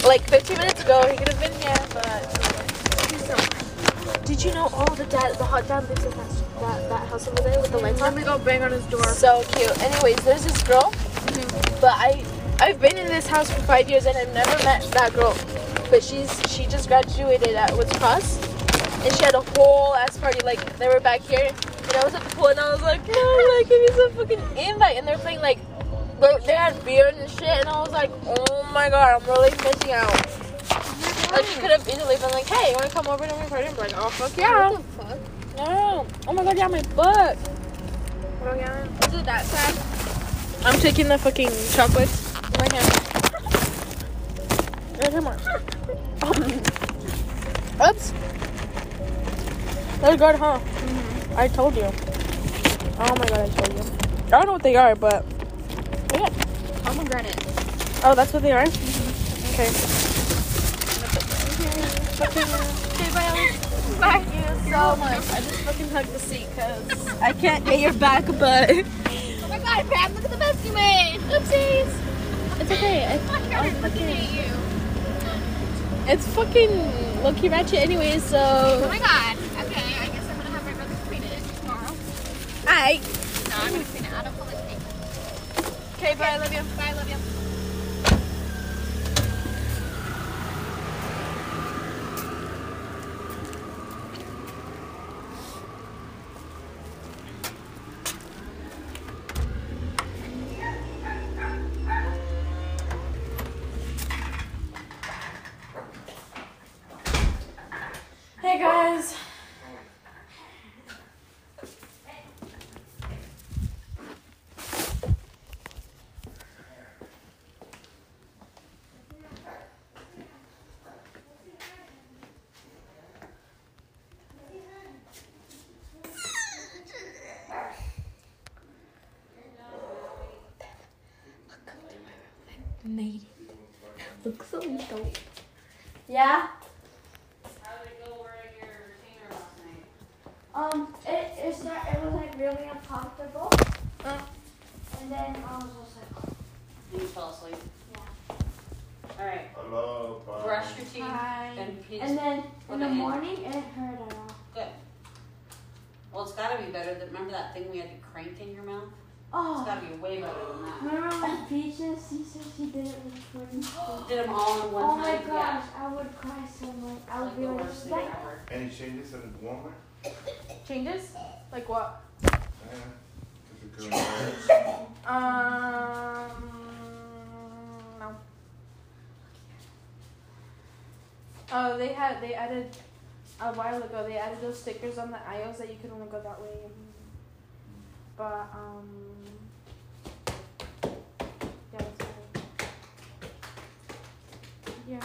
like 15 minutes ago. He could have been here, but He's so did you know all the dad, the hot dad lives in that, that that house over there with the lights on? Let me go bang on his door. So cute. Anyways, there's this girl, but I I've been in this house for five years and I've never met that girl. But she's she just graduated at Woods Cross, and she had a whole ass party. Like they were back here, and I was at the pool, and I was like, no, like give me some fucking invite. And they're playing like they had beer and shit, and I was like, oh my god, I'm really missing out. Like she could have easily been like, hey, you wanna come over to my party? I'm like, oh fuck yeah. What the fuck? No. Oh my god, yeah, my butt. Oh yeah. Is it that sad? I'm taking the fucking chocolate. in my hand. Yeah, come on. Um, oops. They're good, huh? Mm-hmm. I told you. Oh my god, I told you. I don't know what they are, but yeah. Pomegranate. Oh, that's what they are. Mm-hmm. Okay. Okay, bye. Bye. Thank you so much. I just fucking hugged the seat because I can't get your back, but Oh my god, Pam, look at the mess you made. Oopsies. it's okay. I, I'm looking at you. It's fucking low-key ratchet So. Oh my god. Okay, I guess I'm gonna have my brother clean it tomorrow. Hi. No, I'm gonna clean it. I don't feel like. Okay, bye, I love you. Bye, I love you. Hey, guys. Made it. Looks so dope. Yeah? Um, it, it, start, it was like really uncomfortable. And then I was just like, And you fell asleep? Yeah. All right, Hello, bye. brush your teeth hi. and. And then in the Okay. morning, it hurt a lot. Good. Well, it's gotta be better than, remember that thing we had to crank in your mouth? It's Oh, gotta be way better than that. remember when Peaches, she said she did it with twins? Did them all in one Oh my time? gosh, I would cry so much. I would Like be the like, worst thing ever. Any changes at Walmart? Changes? Like what? Yeah. Is it going Um, no. Oh, they had they added a while ago. They added those stickers on the aisles that you could only go that way. But um, yeah, that's about it. Yeah.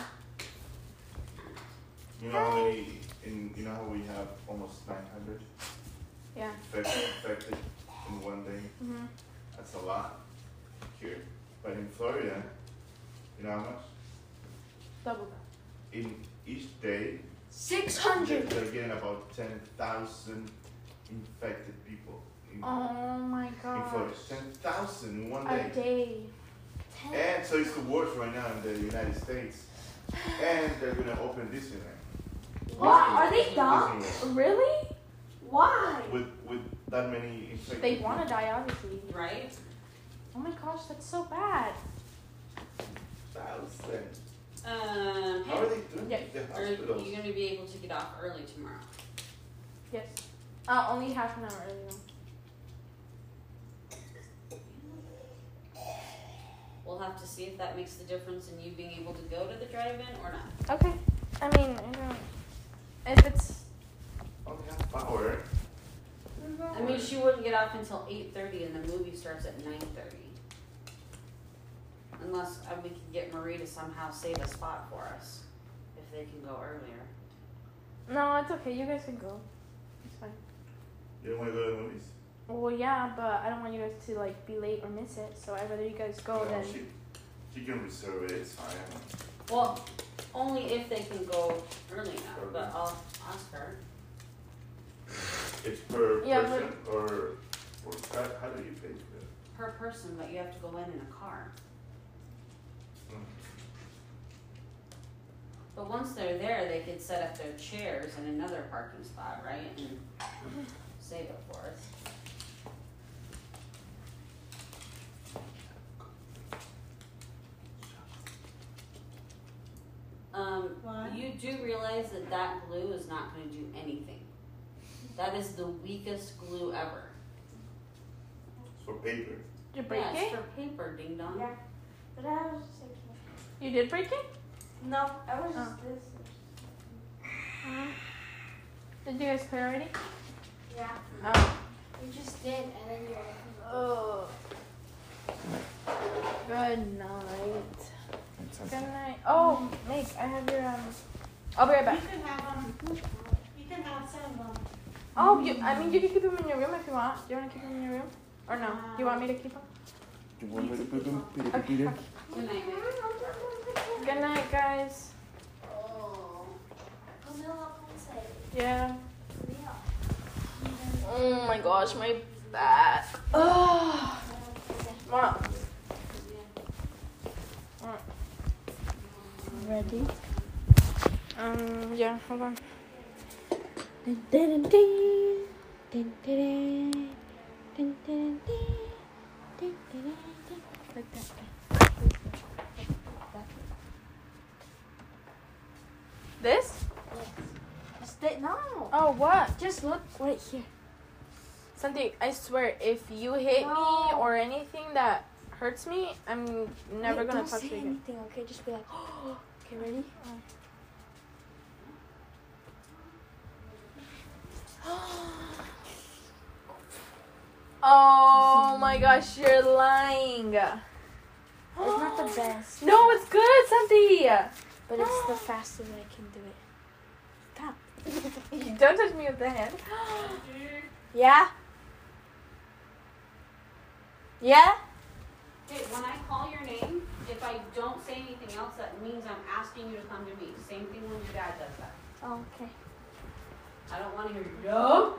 You know how many, in, you know how we have almost 900 Yeah. infected, infected in one day? Mhm. That's a lot here. But in Florida, you know how much? Double that. In each day, 600. they're, getting about 10,000 infected people in, Oh my god. in Florida. 10,000 in one day. A day. day. And so it's the worst right now in the United States and they're gonna open Disneyland. What? Are they dumb? Disneyland. Really? Why? With with that many infected. They want to die, obviously. Right? Oh my gosh, that's so bad. Thousand. Um, How are they doing? Yeah. The are you gonna be able to get off early tomorrow? Yes. Uh, only half an hour early. We'll have to see if that makes the difference in you being able to go to the drive-in or not. Okay. I mean, I don't. If it's Only half hour. I mean, she wouldn't get off until eight thirty, and the movie starts at nine thirty. Unless uh, we can get Marie to somehow save a spot for us, if they can go earlier. no, it's okay. You guys can go. It's fine. You don't want to go to the movies? Well, yeah, but I don't want you guys to like be late or miss it. So I'd rather you guys go No, than. she, she can reserve it. It's fine. Well, only if they can go early enough, but I'll ask her. It's per Yeah, person or, or how, how do you pay for it? Per person, but you have to go in in a car. Mm. But once they're there, they could set up their chairs in another parking spot, right, and save it for us. Um, you do realize that that glue is not gonna do anything. That is the weakest glue ever. For paper. Did you break yeah, it? for paper, ding dong. Yeah. But I was just thinking. You did break it? No, I was just Oh. this. Did you guys play already? Yeah. Oh. You just did, and then you're. Oh. Good night. Good night. Oh, Meg, I have your um. I'll be right back. You can have them. You can have some of them. Oh, you. I mean, you can keep them in your room if you want. Do you want to keep them in your room, or no? Do you want me to keep them? You want me to Okay. Good night, Meg. Good night, guys. Oh. Yeah. Oh my gosh, my back. Oh. Mom. Ready? Um. Yeah. Hold on. Like that. This? Stay, no. Oh, what? Just look right here. Something, I swear, if you hit me or anything that hurts me, I'm never Wait, gonna touch you again. anything, okay? Just be like, okay, ready? Oh my gosh, you're lying. It's not the best, No, it's good, Santi. but it's the fastest I can do it. Stop. You don't touch me with the hand. Yeah? Yeah? Hey, when I call your name, if I don't say anything else, that means I'm asking you to come to me. Same thing when your dad does that. Oh, okay. I don't want to hear you. no.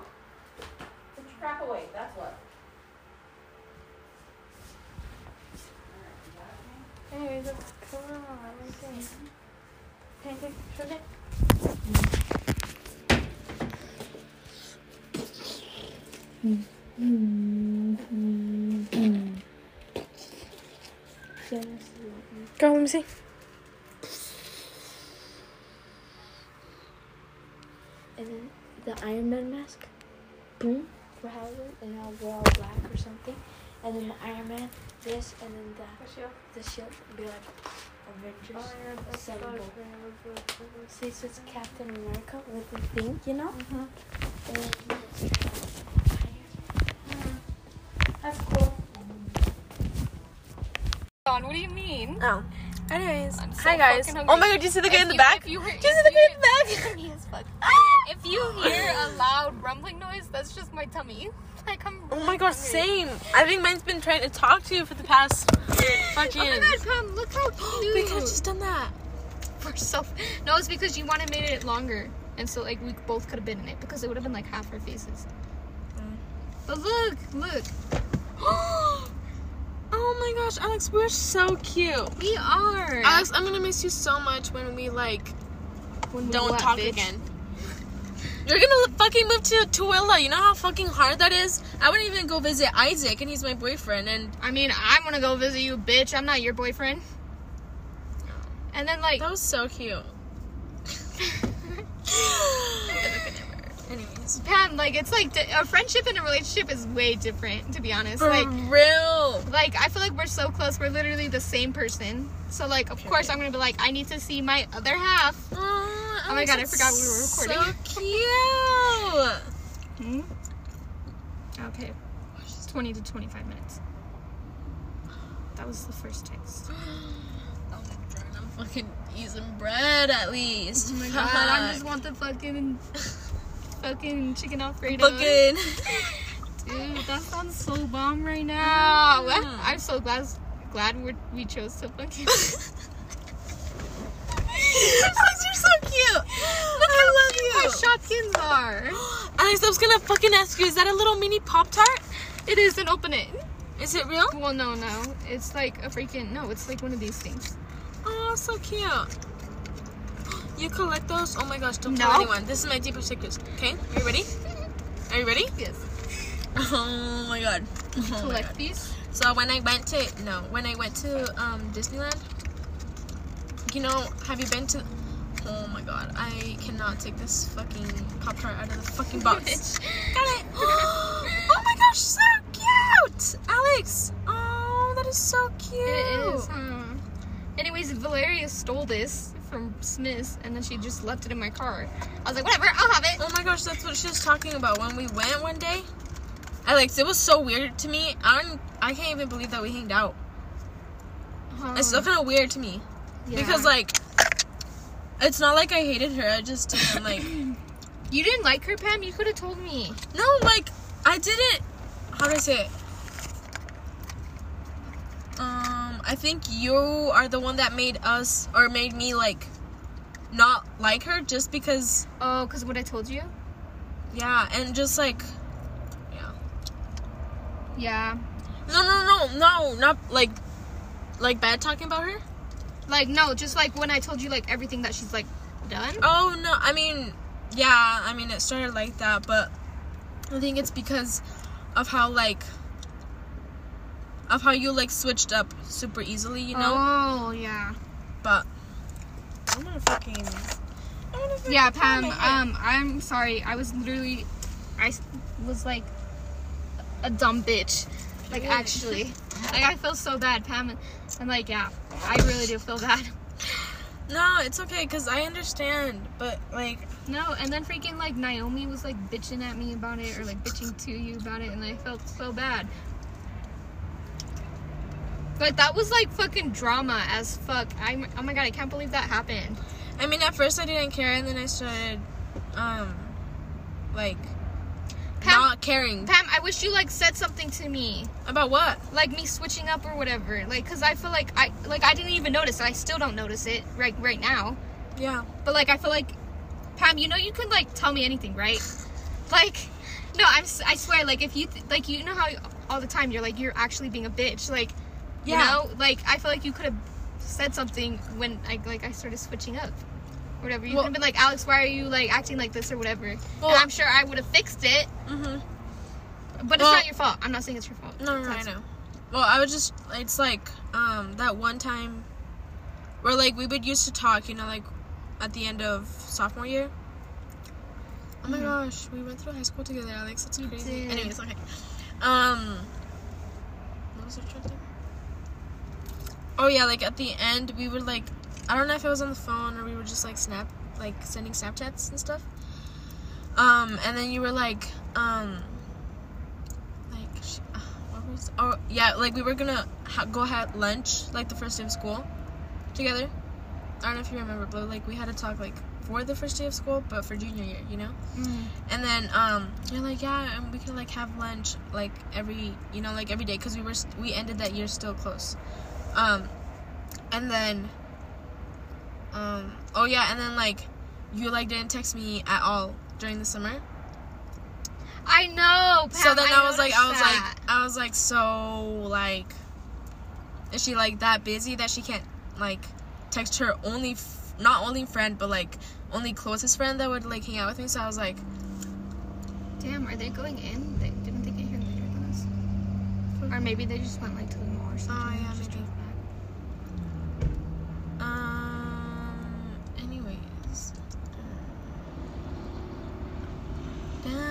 Put your crap away. That's what. Anyways, it's cool. Everything. Can I take a picture of it? Go, let me see. And then the Iron Man mask. Boom. For Halloween. And I'll wear all black or something. And then the Iron Man, this, and then the, the shield. And be like, Avengers. Assemble. See, so it's Captain America with the thing, you know? Mhm. And then it's That's cool. On, what do you mean? Oh. Anyways, so hi guys. Oh my god, do you see the guy If in the you- back? if you hear- do you see the guy in the back? Funny as fuck. If you hear a loud rumbling noise, that's just my tummy. Like I'm. Oh my gosh, same. I think mine's been trying to talk to you for the past fucking. Oh my god, Pam, look how cute. We could have just done that. For self. No, it's because you wanted made it longer, and so like we both could have been in it because it would have been like half our faces. Mm. But look, look, oh my gosh, Alex, we're so cute. we are. Alex, I'm gonna miss you so much when we like When we don't what, talk bitch? again. You're gonna fucking move to Tooele. You know how fucking hard that is? I wouldn't even go visit Isaac, and he's my boyfriend. And I mean, I'm gonna go visit you, bitch. I'm not your boyfriend. And then like, that was so cute. Anyways. Pam, like it's like a friendship and a relationship is way different. To be honest, For like real. like I feel like we're so close. We're literally the same person. So like, of course, I'm gonna be like, I need to see my other half. Oh, my God, I forgot we were recording. So cute. Hmm? Okay, 20 to 25 minutes. That was the first text. I'm fucking eating bread at least. Oh my god, I just want the fucking fucking chicken alfredo. fucking. Dude, that sounds so bomb right now. Mm. I'm so glad glad we we chose to fucking. You're so cute. I My love you. Shopkins are. Alex, I was gonna fucking ask you, is that a little mini Pop Tart? It is an open it. Is it real? Well, no, no. It's like a freaking no. It's like one of these things. Oh, so cute. You collect those? Oh my gosh, don't No. tell anyone. This is my deepest secret. Okay, are you ready? Are you ready? Yes. Oh my god. Oh my Collect God. these. So when I went to no, when I went to um Disneyland, you know, have you been to? Oh my god, I cannot take this fucking pop tart out of the fucking box. Got it. Oh my gosh, so cute, Alex. Oh, that is so cute. It is. Huh? Anyways, Valeria stole this from Smith's, and then she just left it in my car. I was like, whatever, I'll have it. Oh my gosh, that's what she was talking about when we went one day. Alex, it was so weird to me. I don't, I can't even believe that we hanged out. Huh. It's still kind of weird to me Yeah. because like, it's not like I hated her. I just didn't like. you didn't like her, Pam. You could have told me. No, like I didn't. How do I say it? Um, I think you are the one that made us or made me like not like her just because. Oh, cause what I told you. Yeah, and just like, yeah. Yeah. No, no, no, no, not like, like bad talking about her. Like no, just like when I told you like everything that she's like done. Oh no, I mean, yeah, I mean it started like that, but I think it's because of how like of how you like switched up super easily, you know. Oh yeah. But I'm gonna fucking. I'm gonna fucking Yeah, Pam. Um, I'm sorry. I was literally, I was like a dumb bitch. Like actually, like I feel so bad, Pam. And, and like yeah, I really do feel bad. No, it's okay, cause I understand, but like, No, and then freaking like Naomi was like bitching at me about it or like bitching to you about it, and I felt so bad. But that was like fucking drama as fuck. I oh my god, I can't believe that happened. I mean, at first I didn't care, and then I started, um, like, Pam- not caring Pam, I wish you like said something to me. about what. like me switching up or whatever like because i feel like i like i didn't even notice i still don't notice it right right now Yeah. but like i feel like pam you know you can like tell me anything right like no i'm I swear like if you th- like you know how all the time you're like you're actually being a bitch like you Yeah. know like i feel like you could have said something when i like i started switching up or whatever you Well- could have been like alex why are you like acting like this or whatever Well- and i'm sure i would have fixed it Mm-hmm. but it's Well- not your fault i'm not saying it's your fault No, no, no, I know. Well, I was just, it's like, um, that one time where, like, we would used to talk, you know, like, at the end of sophomore year. Oh my gosh, we went through high school together, Alex. That's crazy. Anyways, okay. Um, what was I trying to? Oh, yeah, like, at the end, we would, like, I don't know if it was on the phone or we were just, like, snap, like, sending Snapchats and stuff. Um, and then you were like, um, like, uh, what was, oh, yeah, like, we were gonna ha- go have lunch, like, the first day of school together. I don't know if you remember, but, like, we had to talk, like, for the first day of school, but for junior year, you know? Mm. And then, um, you're like, yeah, and we can, like, have lunch, like, every, you know, like, every day, because we were, st- we ended that year still close. Um, and then, um, oh, yeah, and then, like, you, like, didn't text me at all during the summer. I know. Pam, so then I, was like, I was that. like, I was like, so like, is she like that busy that she can't like text her only, f- not only friend, but like only closest friend that would like hang out with me? So I was like, damn, are they going in? They didn't they get here later than us? Or maybe they just went like to the mall or something. Oh, yeah, and just maybe. drove back. um, anyways,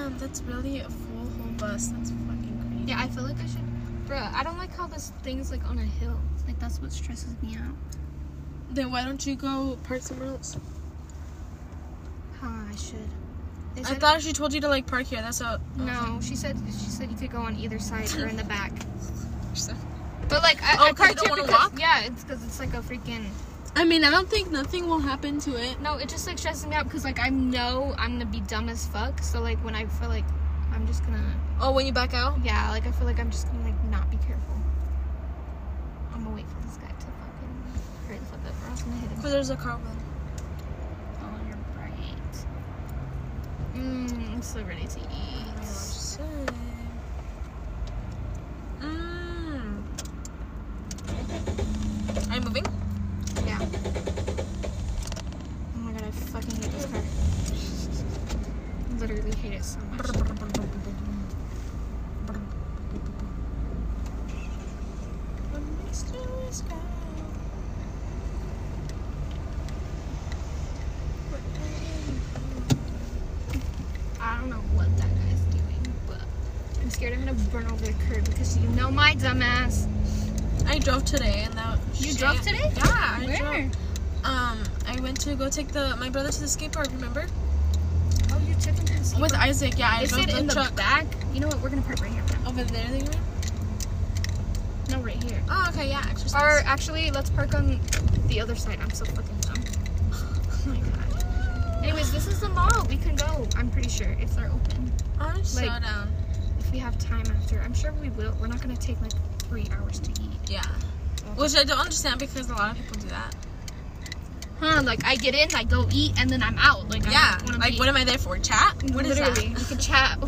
Damn, that's really a full whole bus. That's fucking crazy. Yeah, I feel like I should. Bruh, I don't like how this thing's like on a hill. Like that's what stresses me out. Then why don't you go park somewhere else? Huh, I should. They I thought she told you to like park here. That's how. Oh, no, she said she said you could go on either side or in the back. But like I, Oh, I parked don't here because walk? yeah, it's because it's like a freaking. I mean, I don't think nothing will happen to it. No, it just like stresses me out because like I know I'm gonna be dumb as fuck. So like when I feel like I'm just gonna Oh, when you back out? yeah, like I feel like I'm just gonna like not be careful. I'm gonna wait for this guy to fucking hurry the fuck up, or else I'm gonna hit him. Because there's a car with Oh, you're right. Mmm, I'm so ready to eat. Mmm. Are you moving? Yeah. Oh my god, I fucking hate this car. Literally hate it so much. I don't know what that guy's doing, but I'm scared I'm gonna burn over the curb because you know my dumbass. I drove today and. You drove today? Yeah, I Where? drove. Um, I went to go take the my brother to the skate park. Remember? Oh, you took him to the skate With park? Isaac. Yeah, I Is drove it the in the back? You know what? We're gonna park right here. over there. You mean? No, right here. Oh, okay. Yeah, exercise. Or actually, let's park on the other side. I'm so fucking dumb. Oh my god. Anyways, this is the mall. We can go. I'm pretty sure if they're open. I'm so like- down. If we have time after, I'm sure we will. We're not gonna take like three hours to eat. Yeah. Which I don't understand because a lot of people do that. Huh? Like I get in, I go eat, and then I'm out. Like I Yeah. Like, be- what am I there for? Chat? What is Literally, that? we can chat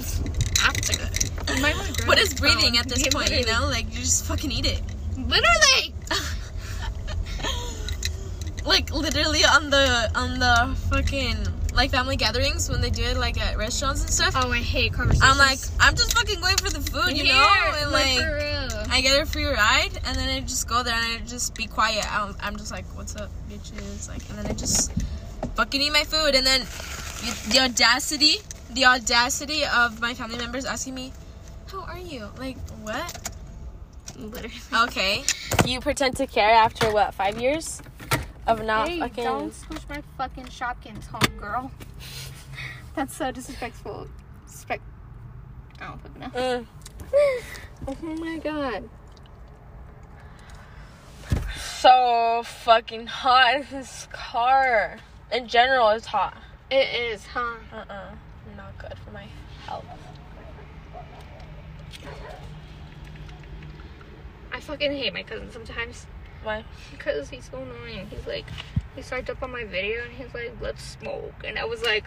after. You might What is breathing at this point? You know, like you just fucking eat it. Literally. like literally on the on the fucking like family gatherings when they do it like at restaurants and stuff. Oh, I hate conversations. I'm like, I'm just fucking going for the food, you know? And like, like, for real. I get a free ride, and then I just go there and I just be quiet. I'm, I'm just like, what's up, bitches? Like, and then I just fucking eat my food, and then the audacity, the audacity of my family members asking me, how are you? Like, what? Literally. Okay. You pretend to care after what, five years? Of not hey, fucking. don't squish my fucking Shopkins home, girl. That's so disrespectful. Respect. I don't fucking know. Mm. Oh my god. So fucking hot in this car. In general, it's hot. It is, huh? Uh uh Not good for my health. I fucking hate my cousin sometimes Why? because he's so annoying. He's like, he swiped up on my video and he's like, let's smoke. And I was like,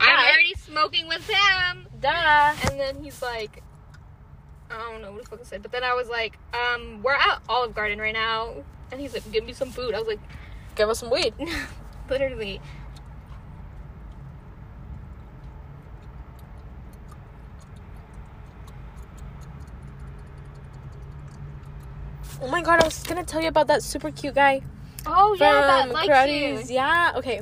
I'm already smoking with him. Duh. And then he's like, I don't know what the fuck I said. But then I was like, um, we're at Olive Garden right now. And he's like, give me some food. I was like, Give us some weed. literally. Oh my god, I was gonna tell you about that super cute guy Oh yeah, that likes Karate's. you. Yeah. Okay.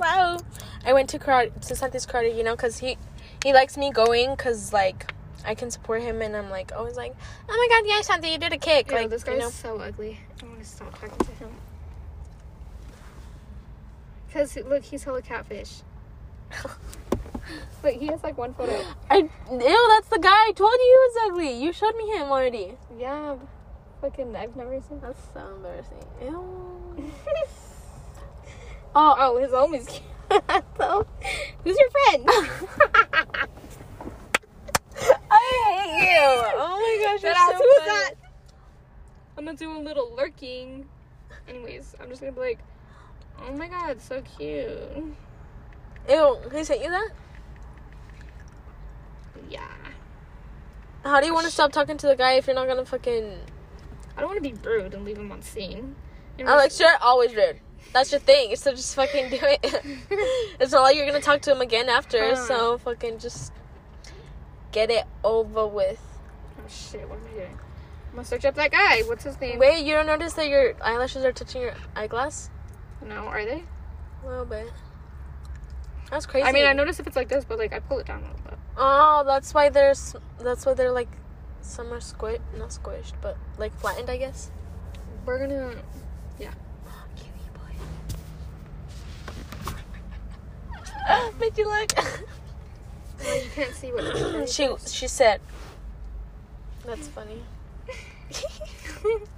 Wow. I went to karate to Santi's karate, you know, cause he he likes me going, cause like I can support him, and I'm like always like, oh my god, yeah, Santi, you did a kick, Yo, like this you guy's know. so ugly. I want to stop talking to him. Cause look, he's hella catfish. Wait, he has like one photo. I ew, that's the guy. I told you he was ugly. You showed me him already. Yeah, fucking, I've never seen. That's so embarrassing. Ew. Oh, oh, his homie's so, who's your friend? I hate you. Oh my gosh, you're so who's funny. that? I'm gonna do a little lurking. Anyways, I'm just gonna be like, oh my god, so cute. Ew, he sent you that? Yeah. How do you want to stop talking to the guy if you're not gonna fucking? I don't want to be rude and leave him on seen. I'm like, sure, always rude. That's your thing. So just fucking do it. it's not like you're gonna talk to him again after. So fucking just get it over with. oh shit, what am I doing? I'm gonna search up that guy. What's his name? Wait, you don't notice that your eyelashes are touching your eyeglass? No, are they? A little bit. That's crazy. I mean, I notice if it's like this, but like I pull it down a little bit. Oh, that's why there's. That's why they're like, some are squished, not squished, but like flattened, I guess. We're gonna. Yeah. Oh, cutie boy. Made you look. Well, you can't see what. she she said. That's funny.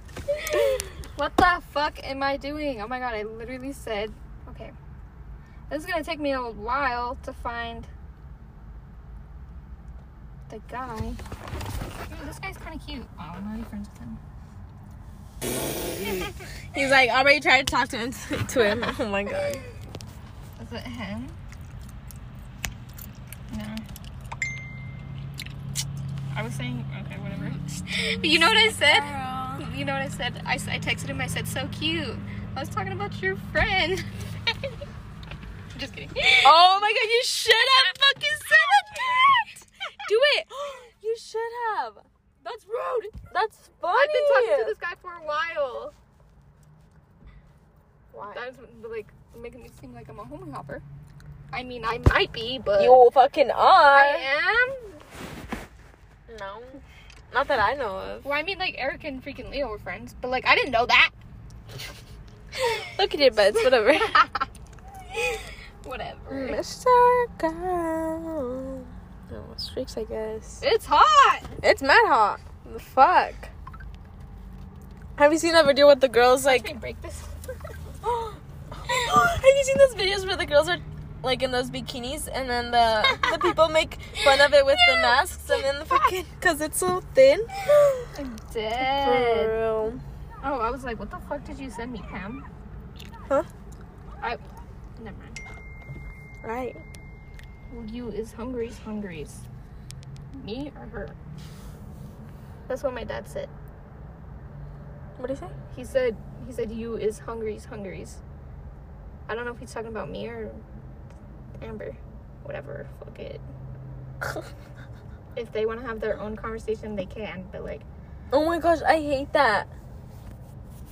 What the fuck am I doing? Oh my god, I literally said. Okay. This is gonna take me a while to find the guy. Ooh, this guy's kind of cute. Oh, I'm already friends with him. He's like already tried to talk to him. To him. Oh my god. Is it him? No. I was saying, okay, whatever. you know what I said? You know what I said? I, I texted him, I said, so cute. I was talking about your friend. Just kidding. Oh my god! You should have fucking said it. Do it. You should have. That's rude. That's funny. I've been talking to this guy for a while. Why? That's like making me seem like I'm a homie hopper. I mean, I mm. might be, but You fucking are. I am. No. Not that I know of. Well, I mean, like Eric and freaking Leo were friends, but like I didn't know that. Look at your beds, whatever. Whatever. Mr. Girl. No, streaks, I guess. It's hot. It's mad hot. The fuck? Have you seen that video with the girls Can like? you break this? Have you seen those videos where the girls are like in those bikinis and then the the people make fun of it with the masks and then the fucking because it's so thin? I'm For dead. real. Oh, I was like, what the fuck did you send me, Pam? Huh? I. Never mind. Right. You is hungry's hungry's. Me or her? That's what my dad said. What do you say? He said he said you is hungry's hungry's. I don't know if he's talking about me or Amber. Whatever. Fuck it. If they want to have their own conversation, they can. But like, Oh my gosh, I hate that.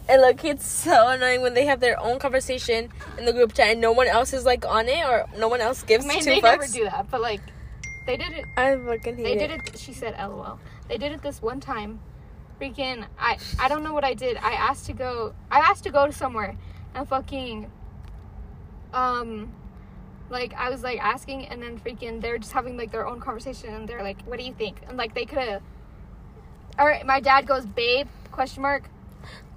And look, it's so annoying when they have their own conversation in the group chat and no one else is like on it or no one else gives I mean, two they fucks. never do that. But like, they did it. I fucking hate They it. did it. She said, "LOL." They did it this one time. Freaking, I I don't know what I did. I asked to go. I asked to go to somewhere, and fucking, um, like I was like asking, and then freaking, they're just having like their own conversation, and they're like, "What do you think?" And like they could have. All right, my dad goes, "Babe?" Question mark.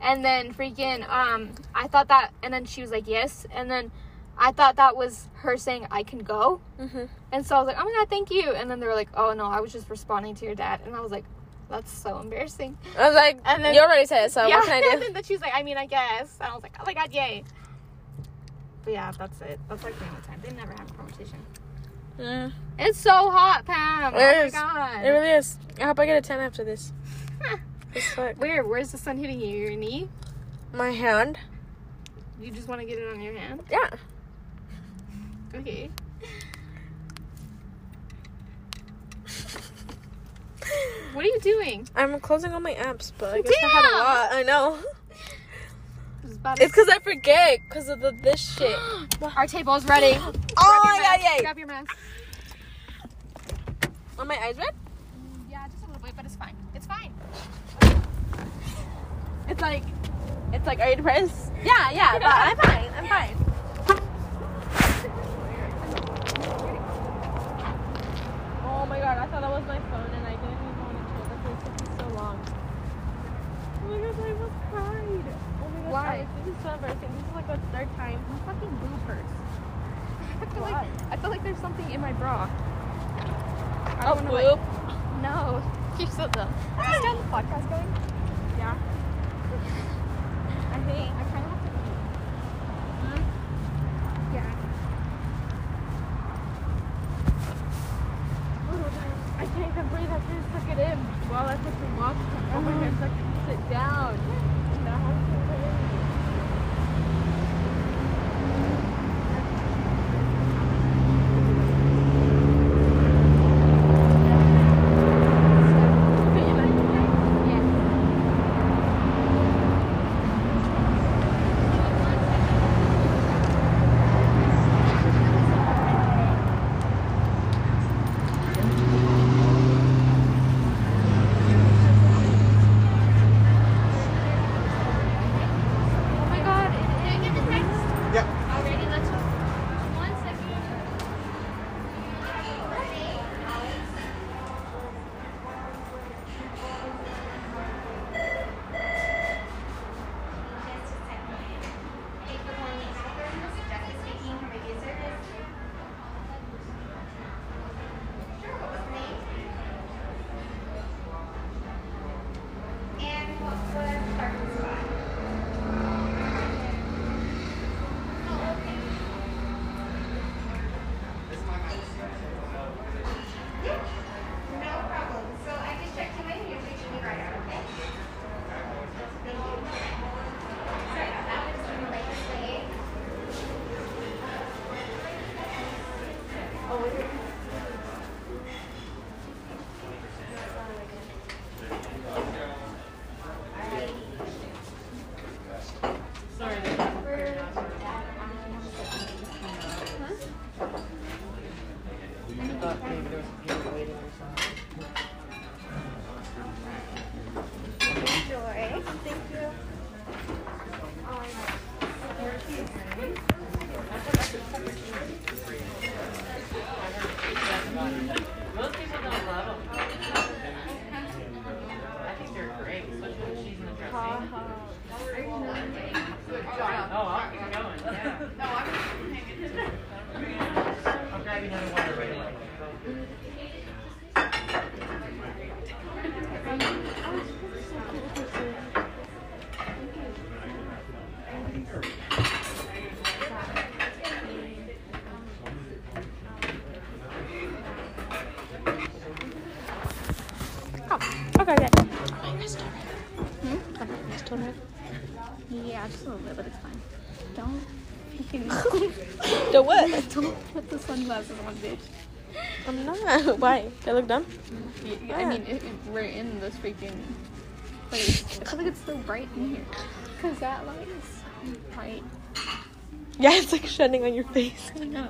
And then freaking, um, I thought that, and then she was like, "Yes," and then. I thought that was her saying I can go. Mhm. And so I was like, oh my god, thank you. And then they were like, oh no, I was just responding to your dad. And I was like, that's so embarrassing. I was like, And then- you already said it, so yeah. what can I do? and then she was like, I mean, I guess. And I was like, oh my god, yay. But yeah, that's it. That's like the only time. They never have a conversation. Mm, It's so hot, Pam. It oh is. my god. it really is. I hope I get a 10 after this. Where? Where's the sun hitting you? Your knee? My hand? You just want to get it on your hand? Yeah. Okay. What are you doing? I'm closing all my apps, but I guess I had a lot. I know. This is about to- It's because I forget because of the, this shit. Our table's ready. Oh my god, yay. Grab your mask. Are my eyes red? Yeah, just a little bit, but it's fine. It's fine. It's like, it's like, are you depressed? Yeah, yeah, but I'm fine. I'm fine. Oh my god, I thought that was my phone and I didn't even want to chill. That's why it took me so long. Oh my gosh, I almost cried. Oh my gosh, Why? Alex, this is so embarrassing. This is like the third time. My fucking boob hurts. I feel Why? like I feel like there's something in my bra. I Oh, don't wanna. Like, no, you're so dumb. Is still ah! the podcast going? Yeah. I can't even breathe. I just took it in while I the walk over here so I can sit down. Sunglasses on, bitch. I'm not. Why? I look dumb. I mean, it, it, we're in this freaking place. I feel like it's so bright in here. Because that light is bright. Yeah, it's like shining on your face. I know.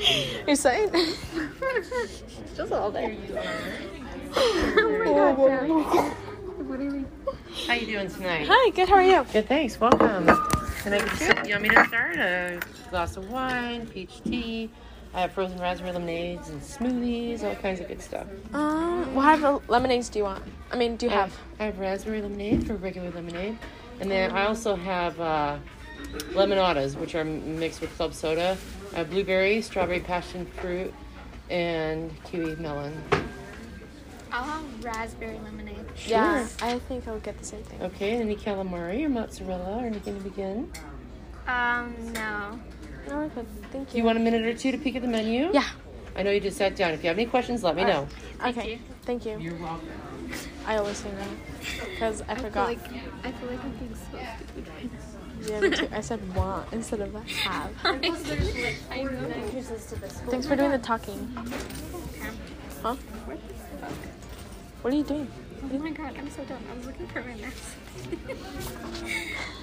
Your side. Just a little bit. Whoa, whoa, whoa. Literally. How you doing tonight? Hi, good. How are you? Good, thanks. Welcome. Can I get some, you want me to start? A glass of wine, peach tea. I have frozen raspberry lemonades and smoothies, all kinds of good stuff. Um, what type of lemonades do you want? I mean, do you I have? I have raspberry lemonade for regular lemonade, and then I also have uh, lemonadas, which are mixed with club soda. I have blueberry, strawberry passion fruit, and kiwi melon. I'll have raspberry lemonade. Yeah, I think I'll get the same thing. Okay, any calamari or mozzarella or anything to begin? Um, no. No, we're good. Thank Do you you. want a minute or two to peek at the menu? Yeah. I know you just sat down. If you have any questions, let me know. Okay. Thank you. You're welcome. I always say that because I I feel forgot. like I feel like I'm being so stupid right now. Yeah, me too. I said want instead of have. I know. Thanks for doing the talking. Huh? What are you doing? Oh my god, I'm so dumb. I was looking for my mask.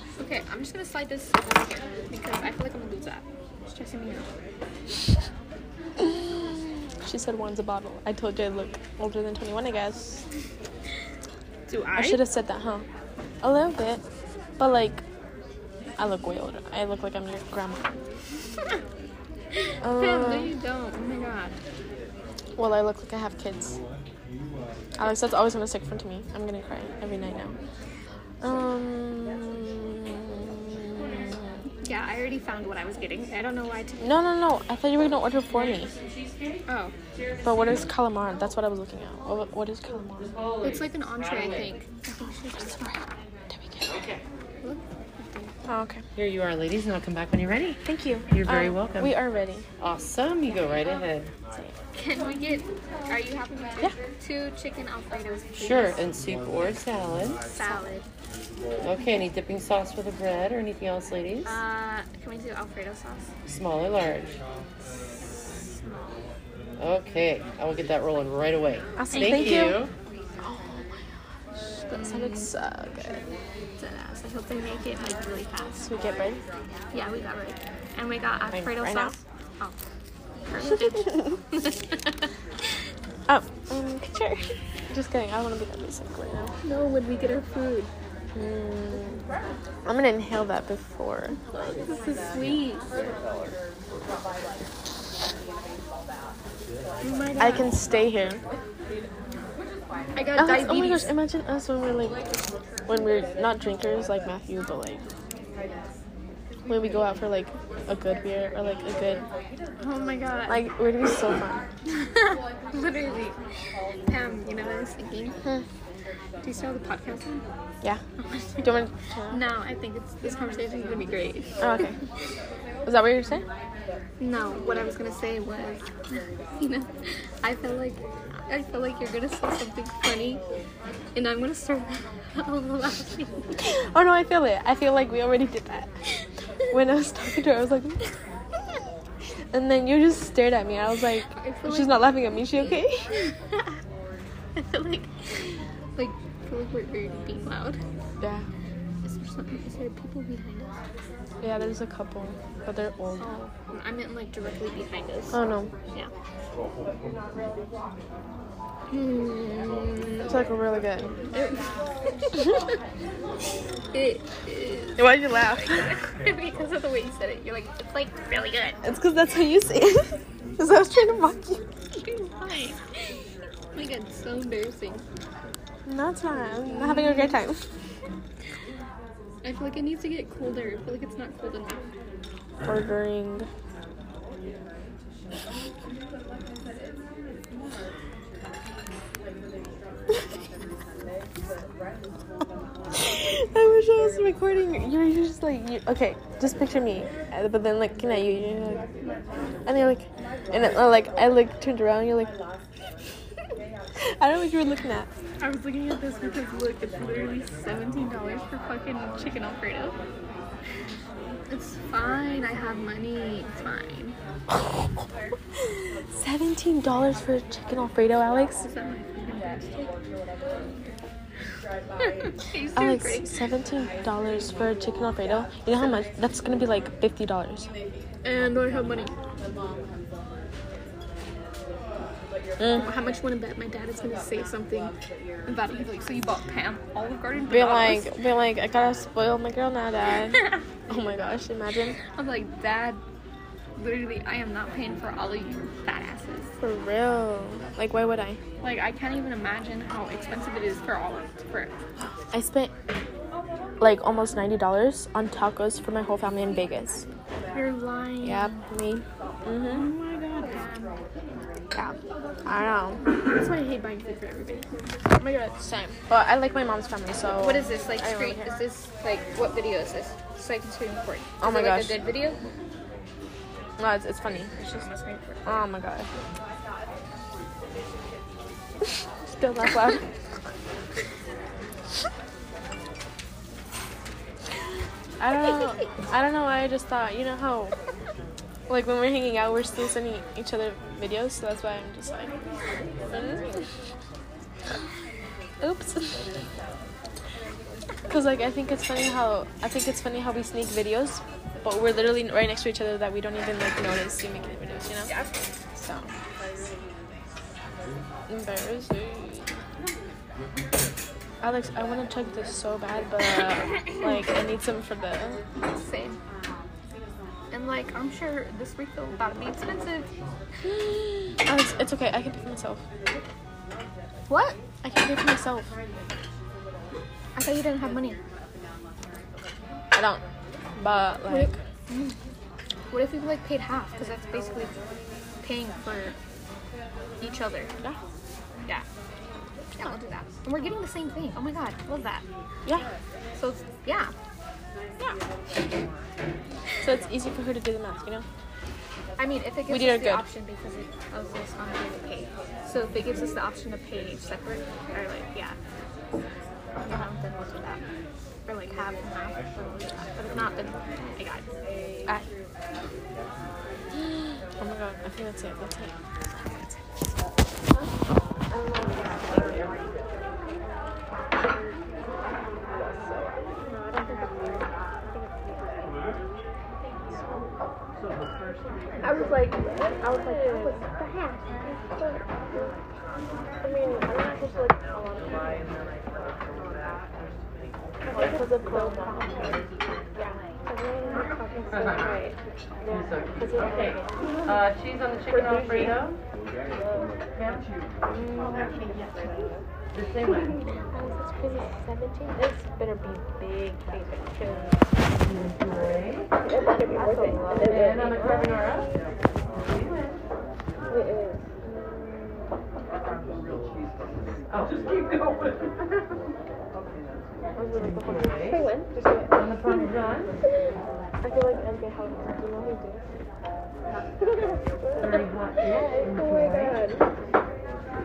okay, I'm just gonna slide this here because I feel like I'm gonna lose that. It's stressing me out. She said one's a bottle. I told you I look older than 21, I guess. Do I I should have said that, huh? A little bit. But like, I look way older. I look like I'm your grandma. Pam, no, Uh, you don't. Oh my god. well, I look like I have kids. Alex, that's always gonna stick front of me. I'm gonna cry every night now. Um. Yeah, I already found what I was getting. I don't know why I took. No, no, no. I thought you were gonna order for me. Oh, But what is calamari? That's what I was looking at. What, what is calamari? it's like an entree, I think. There we go. Okay. Oh, okay. Here you are, ladies, and I'll come back when you're ready. Thank you. You're very Um, welcome. We are ready. Awesome. You go right ahead. Can we get? Are you happy with Yeah. two chicken alfredos? Please? Sure, and soup or salad. Salad. Okay, any dipping sauce for the bread or anything else, ladies? Uh, can we do Alfredo sauce? Small or large? Small. Okay, I will get that rolling right away. Awesome. Thank, Thank you. you. Oh my gosh, that sounded so good. I hope they make it like really fast. So we get bread. Yeah, we got bread. And we got Alfredo right now. sauce. Oh. Perfect. Oh, um. Just kidding. I don't want to be that basic right now. no, when we get our food. Mm, I'm gonna inhale that before. This is sweet. Oh. I can stay here. I got Alex, oh my gosh! Imagine us when we're like, when we're not drinkers like Matthew, but like when we go out for like a good beer or like a good oh my god. like it would be so fun. Literally. Pam, you know what I was thinking? Hmm. Do you still have the podcast on? Yeah. Do you want to? No, I think it's this conversation is gonna be great. Oh, okay. Is that what you're saying? No, what I was gonna say was, you know, I feel like I feel like you're gonna say something funny, and I'm gonna start laughing. Oh no, I feel it. I feel like we already did that. When I was talking to her, I was like, and then you just stared at me. I was like, I she's like- not laughing at me. Is she okay? I feel like, like, I feel like we're, being loud. Yeah. Is there something? Is there people behind us? Yeah, there's a couple, but they're old. Oh, I meant like directly behind us. Oh no, Yeah. Hmm. it's like really good. It is Why'd you laugh? because of the way you said it. You're like, it's like really good. It's because that's how you say it. Because I was trying to mock you. You're fine. Oh my god, it's so embarrassing. No, it's not. I'm having a great time. I feel like it needs to get colder. I feel like it's not cold enough. Ordering. I wish I was recording. You're just like, you, okay, just picture me, uh, but then like looking at you, you're like, and you're like, and then, uh, like I like turned around, you're like, I don't know what you were looking at. I was looking at this because look, it's literally seventeen dollars for fucking chicken alfredo. It's fine. I have money. It's fine. Seventeen dollars for chicken Alfredo, Alex. Is that my Alex, seventeen dollars for chicken Alfredo. You know how much? That's gonna be like fifty dollars. And I have money. Mm. How much you want to bet my dad is gonna say something about it? He's like, so you bought Pam Olive Garden? Be bananas?" like, be like, I gotta spoil my girl now, dad. oh my gosh, imagine. I'm like, Dad, literally, I am not paying for all of you fat asses. For real. Like, why would I? Like, I can't even imagine how expensive it is for all of for. I spent like almost ninety dollars on tacos for my whole family in Vegas. You're lying. Yep, me. Oh Mhm. my god. Yeah. I don't know. That's why I hate buying food for everybody. Oh my god, same. But I like my mom's family, so. What is this like? I don't really Is this like what video is this? It's like can screen record. Oh my it, like, gosh. a good video. No, it's, it's funny. It's just my screen record. Oh my god. Still laugh loud. I don't know. I don't know why I just thought, you know how, like when we're hanging out, we're still sending each other videos, so that's why I'm just like, mm. oops. Cause like I think it's funny how I think it's funny how we sneak videos, but we're literally right next to each other that we don't even like notice you making the videos, you know? So embarrassing. Alex, I want to chug this so bad, but like I need some for the. Same. And like, I'm sure this refill about to be expensive. Oh, Alex, it's okay. I can pay for myself. What? I can pay for myself. I thought you didn't have money. I don't. But like, mm, What if we like paid half? Because that's basically paying for each other. yeah, Yeah. Yeah, we'll do that. And we're getting the same thing. Oh my god, love that. yeah. So it's- yeah. So it's easy for her to do the math, you know? I mean, if it gives us the good. option because it tells us on to pay. So if it gives us the option to pay each separate, or like yeah, um, then we'll do that. Or like half and half. we'll do that. But if not, then I got it. I. Oh my god, I think that's it. That's it. I was like, I was like, what's the hat? I mean, I'm not just like a lot of because of cold Yeah. Right. Okay. Uh, cheese on the chicken Alfredo. The same way. That's crazy. 17? This better be big, big, big. Enjoy. It better be worth it. And on the carbonara. It is. Oh, just keep going. Okay. when? Just do it. On the parmesan. I feel like how you know he Very hot oh my god.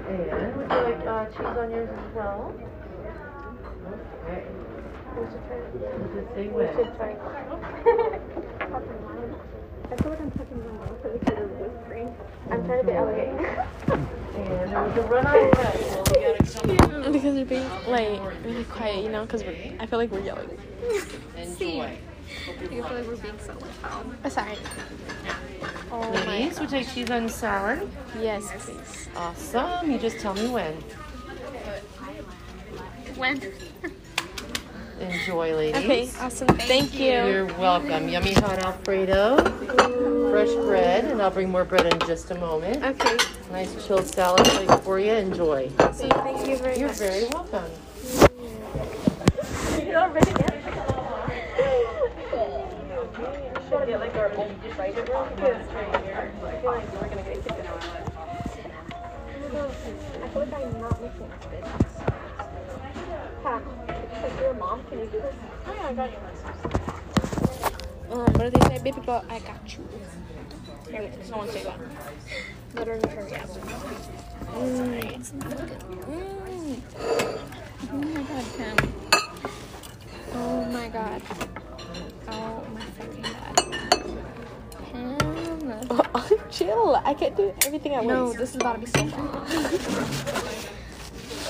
And would you like uh, cheese on yours as well? Okay. We should try. Does it say We should try. I feel like I'm touching my mouth kid of the screen. I'm trying to be elegant. And there was a run on red. because you're being like really quiet, you know, because I feel like we're yelling. See, I feel like we're being so loud. Oh, sorry. Oh Ladies, would you like cheese on salad? Yes, please. Awesome. You just tell me when. When? Enjoy, ladies. Okay, awesome. Thank, you. You're welcome. Yummy hot Alfredo, fresh bread, and I'll bring more bread in just a moment. Okay. Nice chilled salad plate for you. Enjoy. So thank you very much. You're much. very welcome. You know, ready yet? Should get like our own divided room because I feel like we're gonna get kicked out. I feel like I'm not making this. Ha, it's like your mom. Can you do this? Oh yeah, I got you. Um, what do they say, baby? But I got you. Someone say that. Literally, hurry up. Mm. It's not good. Mm. Oh my god, Pam. Oh my god. Oh my fucking god. Hannah. Chill. I can't do everything at No, once. this is about to be so fun.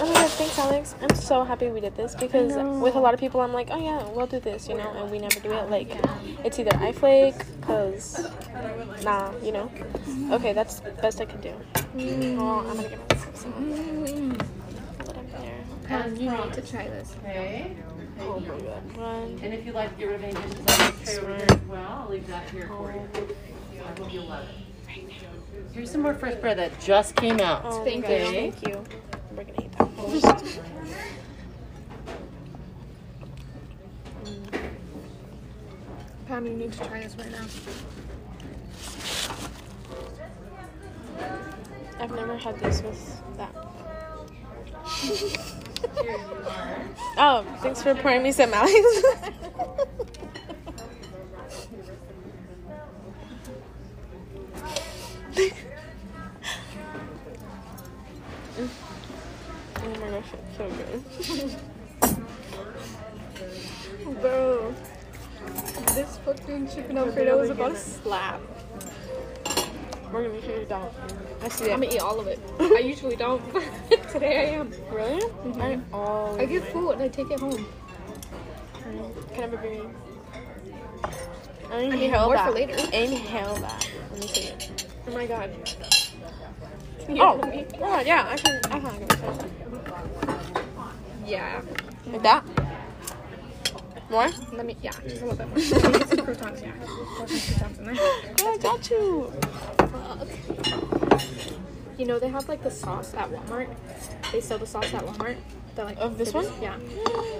Oh my god, thanks, Alex. I'm so happy we did this because with a lot of people, I'm like, oh yeah, we'll do this, you know, and we never do it. Like, it's either I flake, cause nah, you know. Okay, that's the best I can do. Oh, I'm gonna get myself some. Put up you need to try this. Okay. Oh my god. One. And if you'd like to get rid of any dishes on this tray over here as well, I'll leave that here for you. Oh. I hope you'll love it. Here's some more fresh bread that just came out. Oh, Thank my you. Thank you. We're gonna eat that. Pam, you need to try this right now. I've never had this with that. oh, thanks for pouring me some, Alex. oh my gosh, it's so good. Bro, this fucking chicken Alfredo is about to slap. We're gonna make sure you don't. I see it. I'm gonna eat all of it. I usually don't. Today I am. Really? Mm-hmm. I always. I get full and I take it home. Can I have a baby? I mean, Inhale more that. for later. Inhale that. Let me see it. Oh my god. Oh, oh yeah, I can. I can give it a Yeah. Like that? More? Let me, yeah, just a little bit more. Get some croutons, yeah. Croutons in there. I got you. Uh, you know, they have like the sauce at Walmart. They sell the sauce at Walmart. They're like, Of this one? just- Yeah.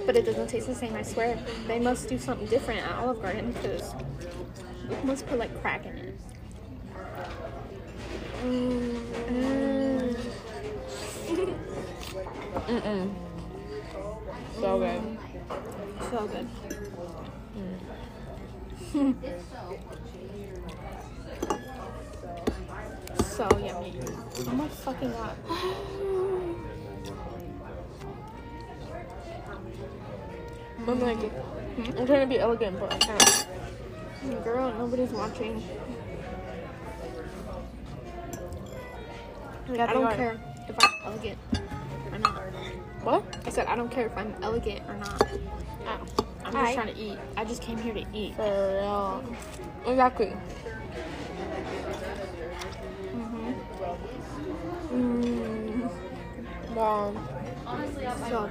But it doesn't taste the same, I swear. They must do something different at Olive Garden because they must put like crack in it. Mm. Mm-mm. So good. So good. so yummy. Oh my fucking god. I'm like, I'm trying to be elegant, but I can't. Girl, nobody's watching. I don't are. care if I'm elegant or not. What? I said I don't care if I'm elegant or not. Oh, I'm just Hi. trying to eat. I just came here to eat. for real. Exactly. Mm, Wow. so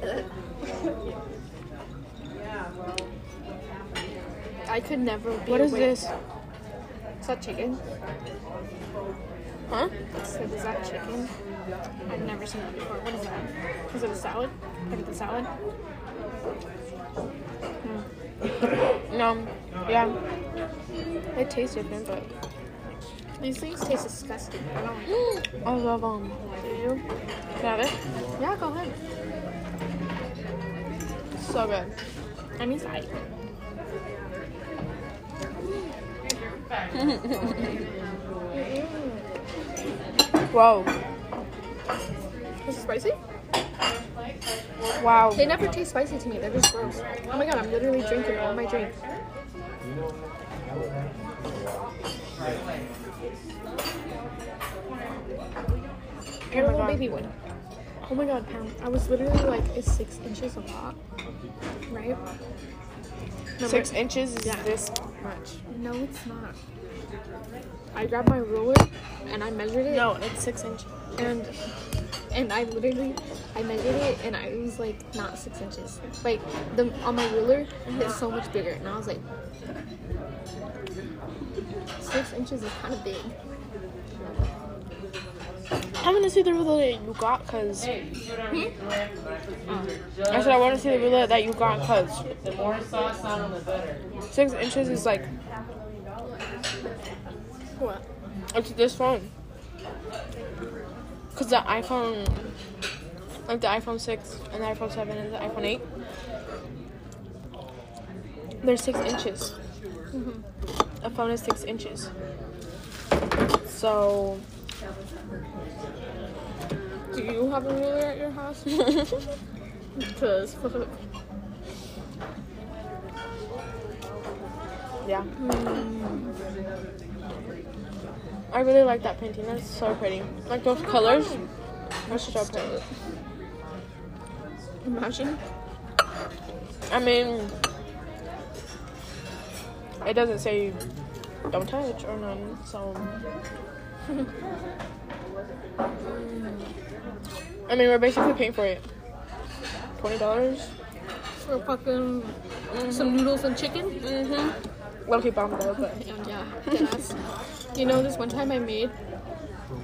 good. I could never be. What is awake. this? Is that chicken? Huh? So is that chicken? I've never seen that before. What is that? Is it a salad? At the salad. Hmm. No. Yeah. It tastes different, but These things taste disgusting. I don't like. I love them. Do you? I have it? Yeah, go ahead. So good. I'm inside. Whoa. Is it spicy? Wow. They never taste spicy to me. They're just gross. Oh my god, I'm literally drinking all my drink. A oh little God. baby one. Oh my god, Pam. I was literally like, is six inches a lot? Right? Remember- Six inches is Yeah. this much. No, it's not. I grabbed my ruler and I measured it. No, it's six inches. and and I literally I measured it and I was like not six inches. Like the on my ruler it's so much bigger and I was like six inches is kind of big. I want to see the ruler that you got, cause Hey, you put on your lamp, but I put you I said I want to see the ruler that you got, cause The more sauce on, the better. six inches is like What? it's this phone. Cause the iPhone, like the iPhone six and the iPhone seven and the iPhone eight, they're six inches. Mm-hmm. A phone is six inches. So Do you have a ruler at your house? Because Yeah. Mm. I really like that painting. That's so pretty. Like those colors. That's so pretty. Imagine. I mean, it doesn't say don't touch or none, so. I mean, we're basically paying for it. Twenty dollars. For fucking some noodles and chicken. Mm-hmm. Low key bomb though, but And yeah, yes. you know, this one time I made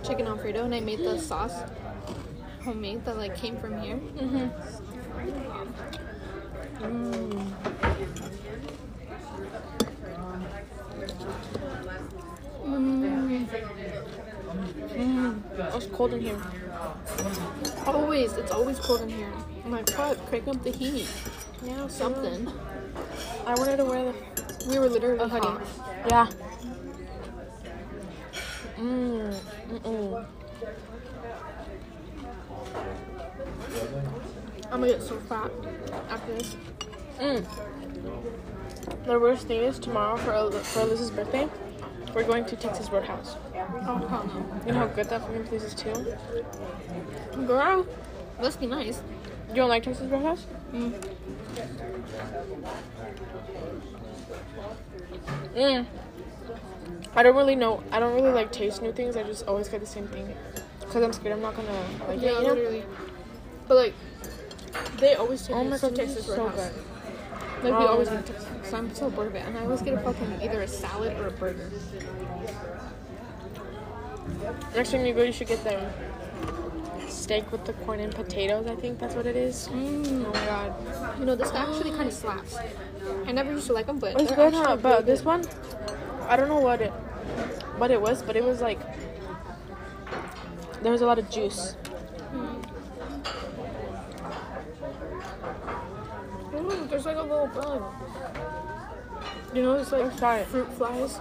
chicken alfredo and I made the sauce homemade that like came from here. Mm. it's cold in here. Always, it's always cold in here. I'm like, fuck, crank up the heat. Yeah, Something. I wanted to wear the We were literally a hoodie. hot. Yeah. Mmm. Mm-mm. I'm gonna get so fat after this. Mm. The worst thing is tomorrow for El- for Eliz's birthday, we're going to Texas Roadhouse. Oh, hell You know how good that fucking place is too. no. Girl, must be nice. You don't like Texas Roadhouse? Mm. I don't really know. I don't really like taste new things. I just always get the same thing. Cause I'm scared I'm not gonna like Yeah, it. Know? literally. But like, they always take Oh my god, Texas so Roadhouse. good. Like we always get Texas. So I'm so bored of it, and I always get a fucking either a salad or a burger. Next time you go, you should get the steak with the corn and potatoes. I think that's what it is. Mm. Oh my god, You know, this actually kind of slaps. I never used to like them, but it's good, huh? But really this good. one, I don't know what it, what it was, but it was like there was a lot of juice. Ooh, there's like a little bug. You know, it's like Let's try it. fruit flies.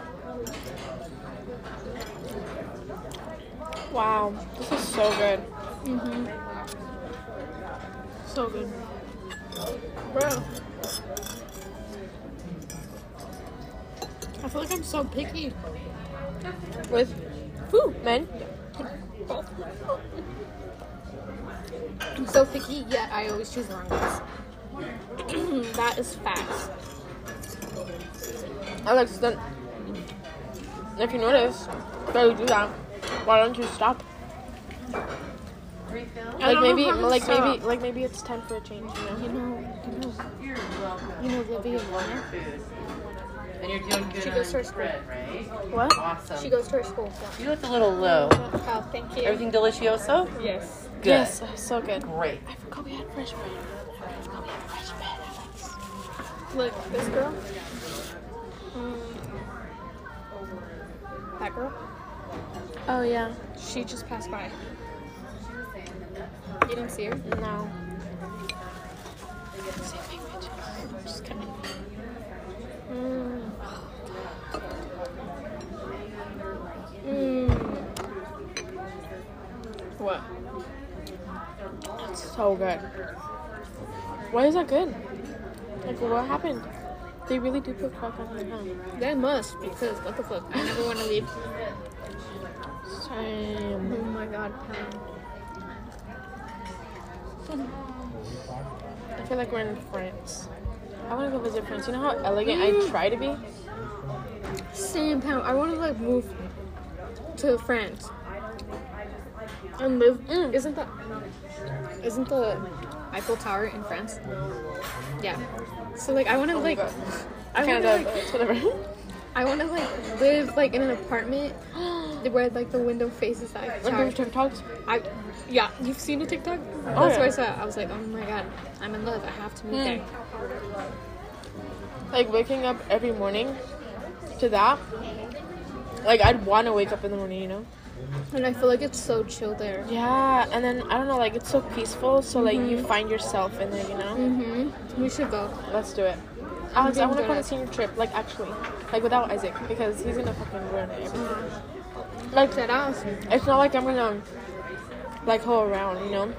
Wow, this is so good. Mm-hmm. So good. Bro. I feel like I'm so picky. With food, man. I'm so picky, yet I always choose the wrong ones. that is facts. Alex, then if you notice that you do that, why don't you stop? I Like maybe, like stop. maybe, like maybe it's time for a change. You know? You know, you know, you know Livia Warner? And you're doing good She on goes to her spread, right? What? Awesome. She goes to her school. you look a little low. Oh, thank you. Everything delicioso? Yes. Good. Yes, so good. Great. I forgot we had fresh bread. I forgot we had fresh bread. Alex. Look, this girl. Mm, that girl. Oh yeah. She just passed by. You didn't see her? No. Just kidding. Mm. Mm. What? It's so good. Why is that good? Like, what happened? They really do put crack on it, huh? They must because what the fuck? I never want to leave. Same. Oh my god, Pam. I feel like we're in France. I want to go visit France. You know how elegant I try to be? Same Pam. I want to like move to France and live. Mm. Isn't that? Isn't the Eiffel Tower in France? Yeah. So like I want to like. I want to like. whatever. I want to like live like in an apartment where like the window faces that Like tower. those TikToks. I, yeah, you've seen a TikTok? That's Oh, yeah. what I saw. I was like, oh my god, I'm in love. I have to move Hmm. there. Like waking up every morning to that. Like I'd want to wake up in the morning, you know? And I feel like it's so chill there. Yeah, and then I don't know, like it's so peaceful. So like you find yourself in there, you know? Mm-hmm. We should go. Let's do it. Alex, I want to go on a senior trip, like actually, like without Isaac, because he's gonna fucking ruin it. Like Dead ass. it's not like I'm gonna like hoe around, you know?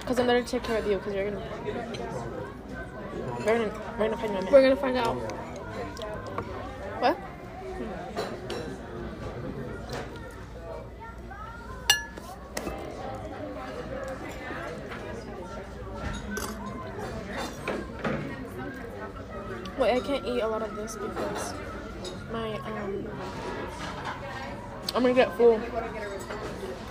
Because I'm there to take care of you, because you're gonna, we're gonna, we're gonna find my man. We're gonna find out. This because my um I'm gonna get full.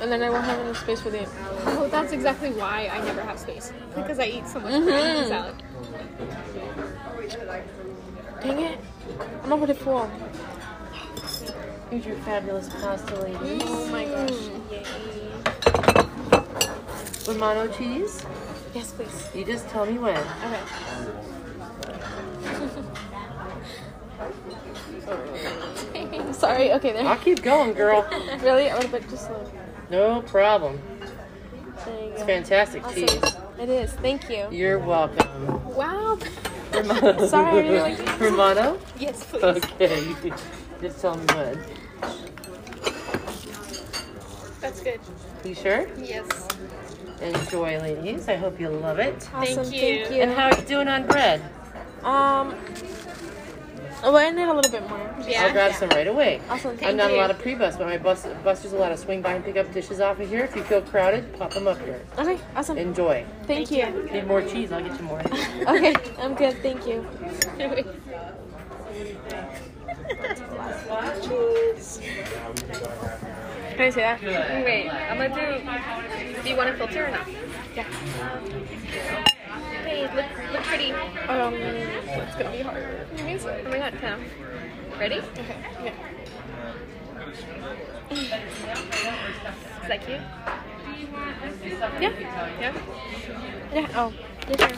And then I won't have enough space for the Oh, that's exactly why I never have space because I eat so much Mhm. mm salad. Dang it. I'm not gonna full. Here's your fabulous pasta, ladies. Oh my gosh. Romano cheese. Yes, please. You just tell me when. Okay. Sorry, okay there. I'll keep going, girl. really? A little bit just slow. No problem. There you It's go. fantastic Awesome. cheese. It is. Thank you. You're welcome. Wow. Romano. Sorry, I really like it. Romano? Yes, please. Okay. you can Just tell me when. That's good. You sure? Yes. Enjoy, ladies. I hope you love it. Awesome. Thank you. Thank you. And how are you doing on bread? Um. Oh, I need a little bit more. Yeah. I'll grab some right away. Awesome. Thank I'm not you. a lot of pre-bus, but my bus busters allowed to swing by and pick up dishes off of here. If you feel crowded, pop them up here. Okay. Awesome. Enjoy. Thank you. Need more cheese? I'll get you more. Okay. I'm good. Thank you. Can I say that? Wait, I'm gonna do. Do you want a filter or not? Yeah. Look, look pretty. Um, it's gonna be hard. Oh my god, Pam. Ready? Okay. Yeah. Is that cute? Yeah. Yeah. Yeah. Oh. Your turn.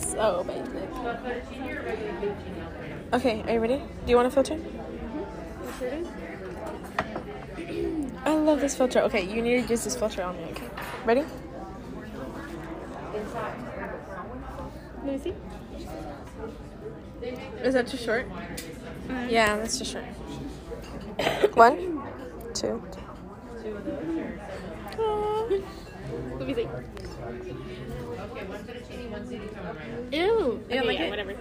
So basic. Okay. Are you ready? Do you want a filter? I love this filter. Okay, you need to use this filter on me. Okay. Ready? Let me see. Is that too short? Yeah, that's too short. One, two. Let me see. Ew. You don't like yeah, whatever.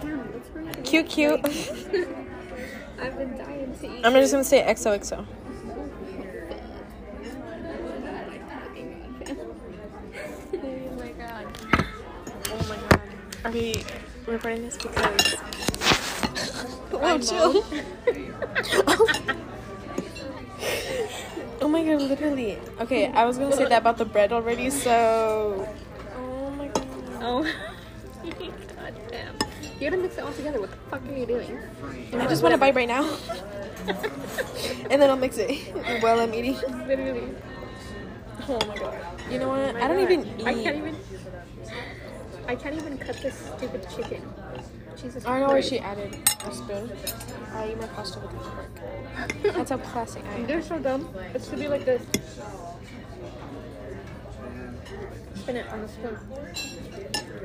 Damn, that's really Cute, cute. I've been dying to eat. I'm just gonna say XOXO. God. Are we recording this because? I'm Oh, chill. oh my god, literally. Okay, I was gonna say that about the bread already, so. Oh my god. Oh. god damn. You gotta mix it all together. What the fuck are you doing? I just want to bite right now. and then I'll mix it while I'm eating. Literally. Oh my god. You know what? Oh I don't even eat. I can't even. I can't even cut this stupid chicken. Jesus I don't know where she added a spoon. I eat my pasta with a fork. That's how classic I am. They're so dumb. It should be like this. Spin it on the spoon.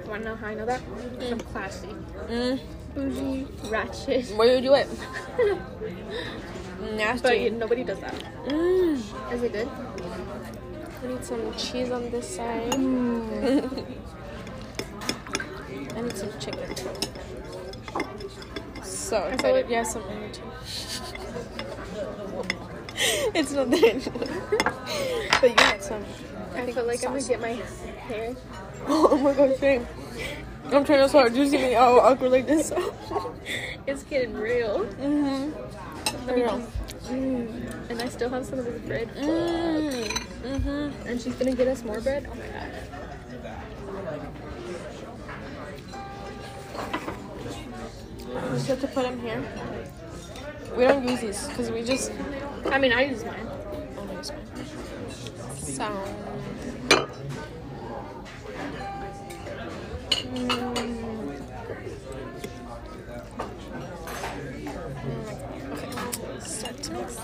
Wanna know how I know that? Because I'm classy. Mm. Bougie, ratchet. Where do you do it? But Nasty. nobody does that. Mm. Is it good? I need some cheese on this side. I some chicken. So excited. Yeah, some energy. it's not there anymore. but you had some. I feel like I'm gonna get my hair. Oh my god, shame. I'm trying to see me all awkward like this. It's getting real. mm-hmm. Real. Mm. And I still have some of this bread. Mm. Mm-hmm. And she's gonna get us more bread. Oh my god. Just have to put them here. We don't use these because we just. I mean, I use mine. No, it's fine. So. Mm. Okay, start to mix.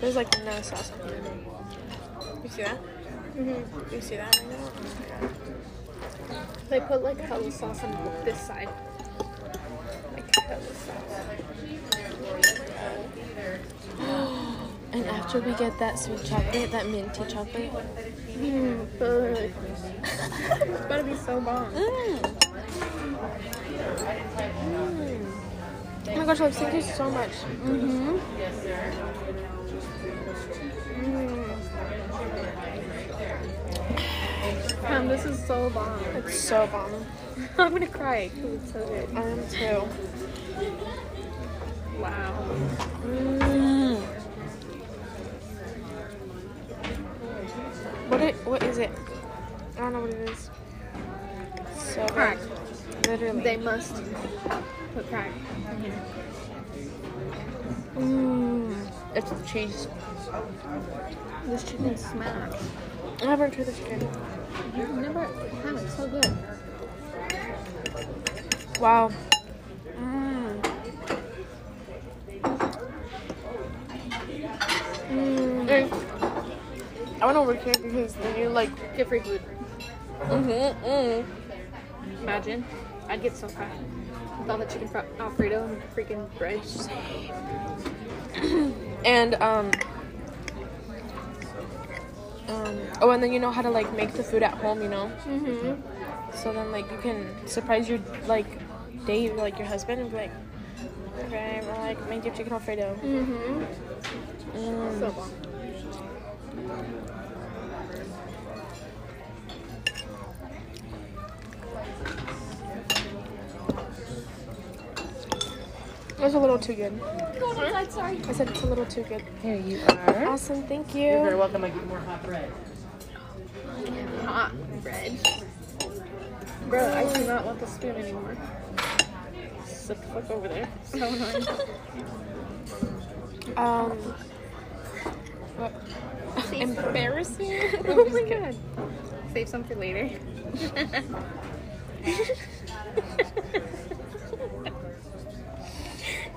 There's like no sauce on see that? Mm-hmm. You see that right now? Oh. They put like hella sauce on this side. Like hella sauce. And after we get that sweet chocolate, that minty chocolate. Mm, it's gonna be so bomb. Mm. Mm. Oh my gosh, Alex, thank you so much. Mm-hmm. Um, this is so bomb. It's so bomb. I'm gonna cry because it's so good. I am too. Wow. Mm. What it? What is it? I don't know what it is. So good. Crack. Literally. They must put crack. Mm. It's the cheese. This chicken smacks. I haven't tried the chicken. Never had it. So good. Wow. Mm. Mm. I went over here because you like. Get free food. Mm-hmm. Mm. Imagine. I'd get so fat. With all the chicken fr- Alfredo and freaking bread. And um. Um, oh, and then you know how to like make the food at home, you know. Mm-hmm. So then like you can surprise your like date, like your husband, and be like, okay, well, like make your chicken alfredo. Mm-hmm. Mm. So bomb. It was a little too good. sorry. I said it's a little too good. Here you are. Awesome, thank you. You're very welcome. I get more hot bread. Hot bread. Bro, I do not want the spoon anymore. Sit the fuck over there. So annoying. Um, what? Embarrassing. oh my god. Save some for later.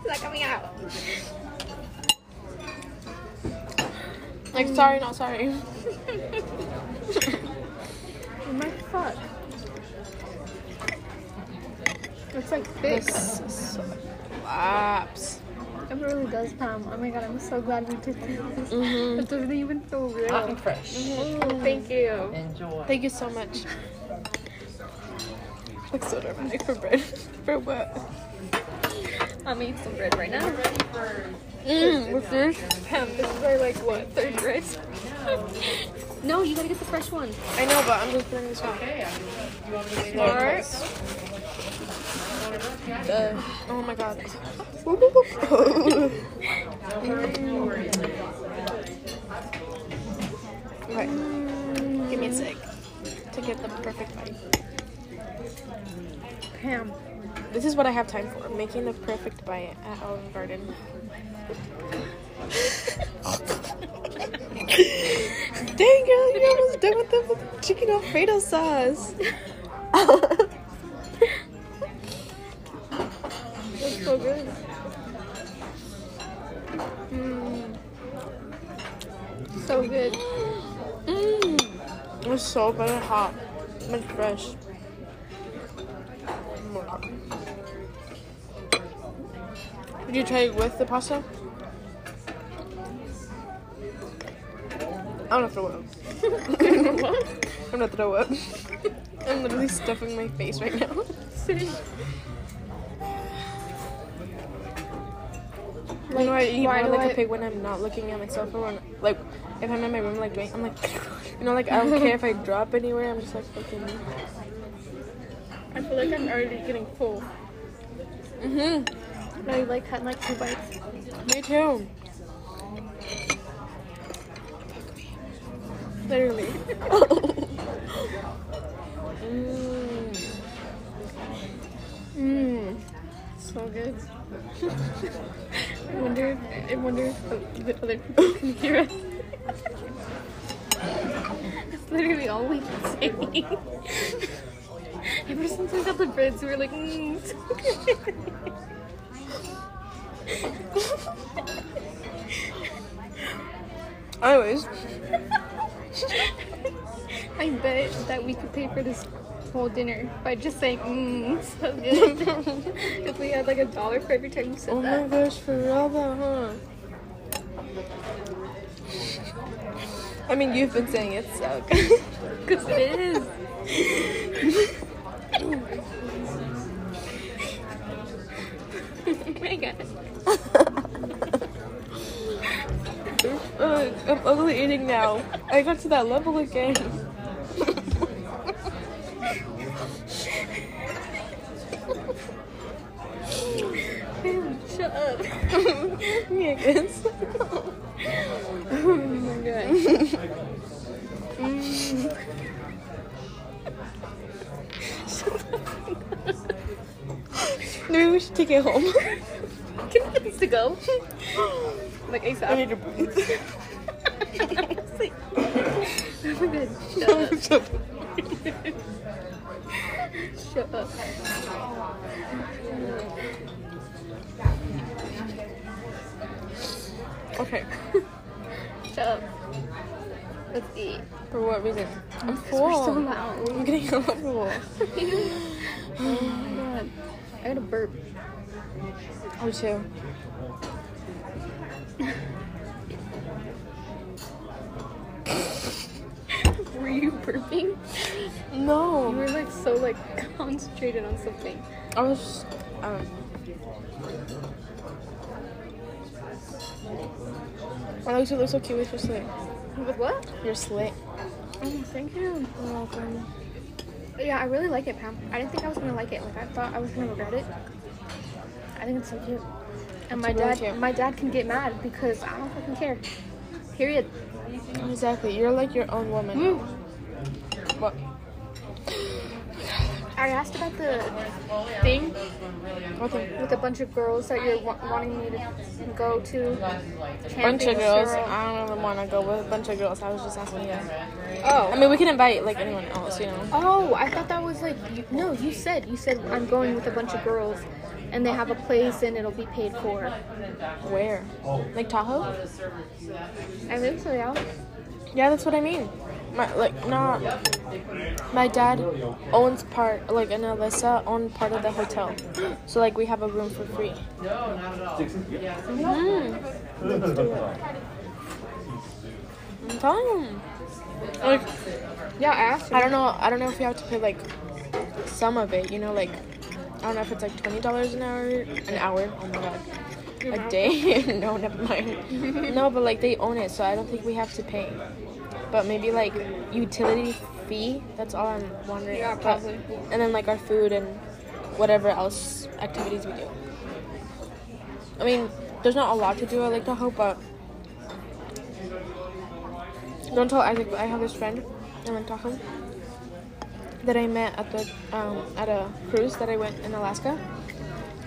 It's not coming out. Like sorry, not sorry. Oh my fuck. It's like thick. This slaps. It really does, Pam. Oh my god, I'm so glad we did this. Mhm. It doesn't even feel real. Hot and fresh. Oh, thank you. Enjoy. Thank you so much. Looks so dramatic for bread. For what? I'm eating some bread right now. Mm, with this? Pam, this is our like what third bread? no, you gotta get the fresh one. I know, but I'm just putting this one. Okay. You want me to Smart. Uh, oh my god. okay. Give me a sec to get the perfect bite. Pam. This is what I have time for making the perfect bite at Olive Garden. Dang girl, you're almost done with the chicken Alfredo sauce. That's so good. Mm. So good. Mmm. It's so good and hot. It's fresh. Oh Did you try it with the pasta? I'm gonna throw up. I'm gonna throw up. I'm literally stuffing my face right now. Like, I eat why more do like I- a pig when I'm not looking at myself or when, like, if I'm in my room, like, doing, I'm like, you know, like, I don't care if I drop anywhere, I'm just like, fucking. I feel like I'm already getting full. hmm I like cutting like two bites. Me too. Literally. mm. Mmm. So good. I wonder. I wonder if the, the other people can hear us. That's literally all we can say. Ever since we got the breads, we were like, mmm. Anyways, I bet that we could pay for this whole dinner by just saying, mmm, so good. if we had like a dollar for every time you said that. oh my gosh, for real though, huh? I mean, you've been saying it, so good. Because it is. oh my god. I'm ugly eating now. I got to that level again. Shut up. yeah, guess. Oh my god. Mm. Maybe we should take it home. Can we get to go? Like ASAP. I need to breathe. Oh my god. Shut up. Shut up. okay. Shut up. Let's eat. For what reason? I'm Because we're so full. loud. I'm getting uncomfortable. oh my god. I got a burp. Oh, too. Were you burping? No. You were like so like concentrated on something. I was just. Um, Alex, you look so cute with your slit. With what? Your slit. Oh, thank you. You're welcome. Yeah, I really like it, Pam. I didn't think I was gonna like it. Like I thought I was gonna regret it. I think it's so cute. And my really dad, cute. my dad can get mad because I don't fucking care. Period. Exactly. You're like your own woman. Mm. What? I asked about the thing thing? with a bunch of girls that you're wa- wanting me to go to. Bunch of girls. I don't ever want to go with a bunch of girls. I was just asking you. Oh. I mean, we can invite like anyone else, you know. Oh, I thought that was like you, no. You said you said I'm going with a bunch of girls, and they have a place and it'll be paid for. Where? Like Tahoe? I think so, yeah. Yeah, that's what I mean. My like not. My dad owns part like and Alyssa own part of the hotel, so like we have a room for free. Mm. No, not I'm telling you. Like Yeah, I asked. I don't know. I don't know if you have to pay like some of it. You know, like don't know if it's like twenty dollars an hour. An hour. Oh my god. A day? no, never mind. no, but like they own it, so I don't think we have to pay. But maybe like utility fee. That's all I'm wondering. Yeah, probably. and then like our food and whatever else activities we do. I mean, there's not a lot to do at Lake Tahoe, but don't tell Isaac. But I have this friend in Lake Tahoe that I met at the um, at a cruise that I went in Alaska.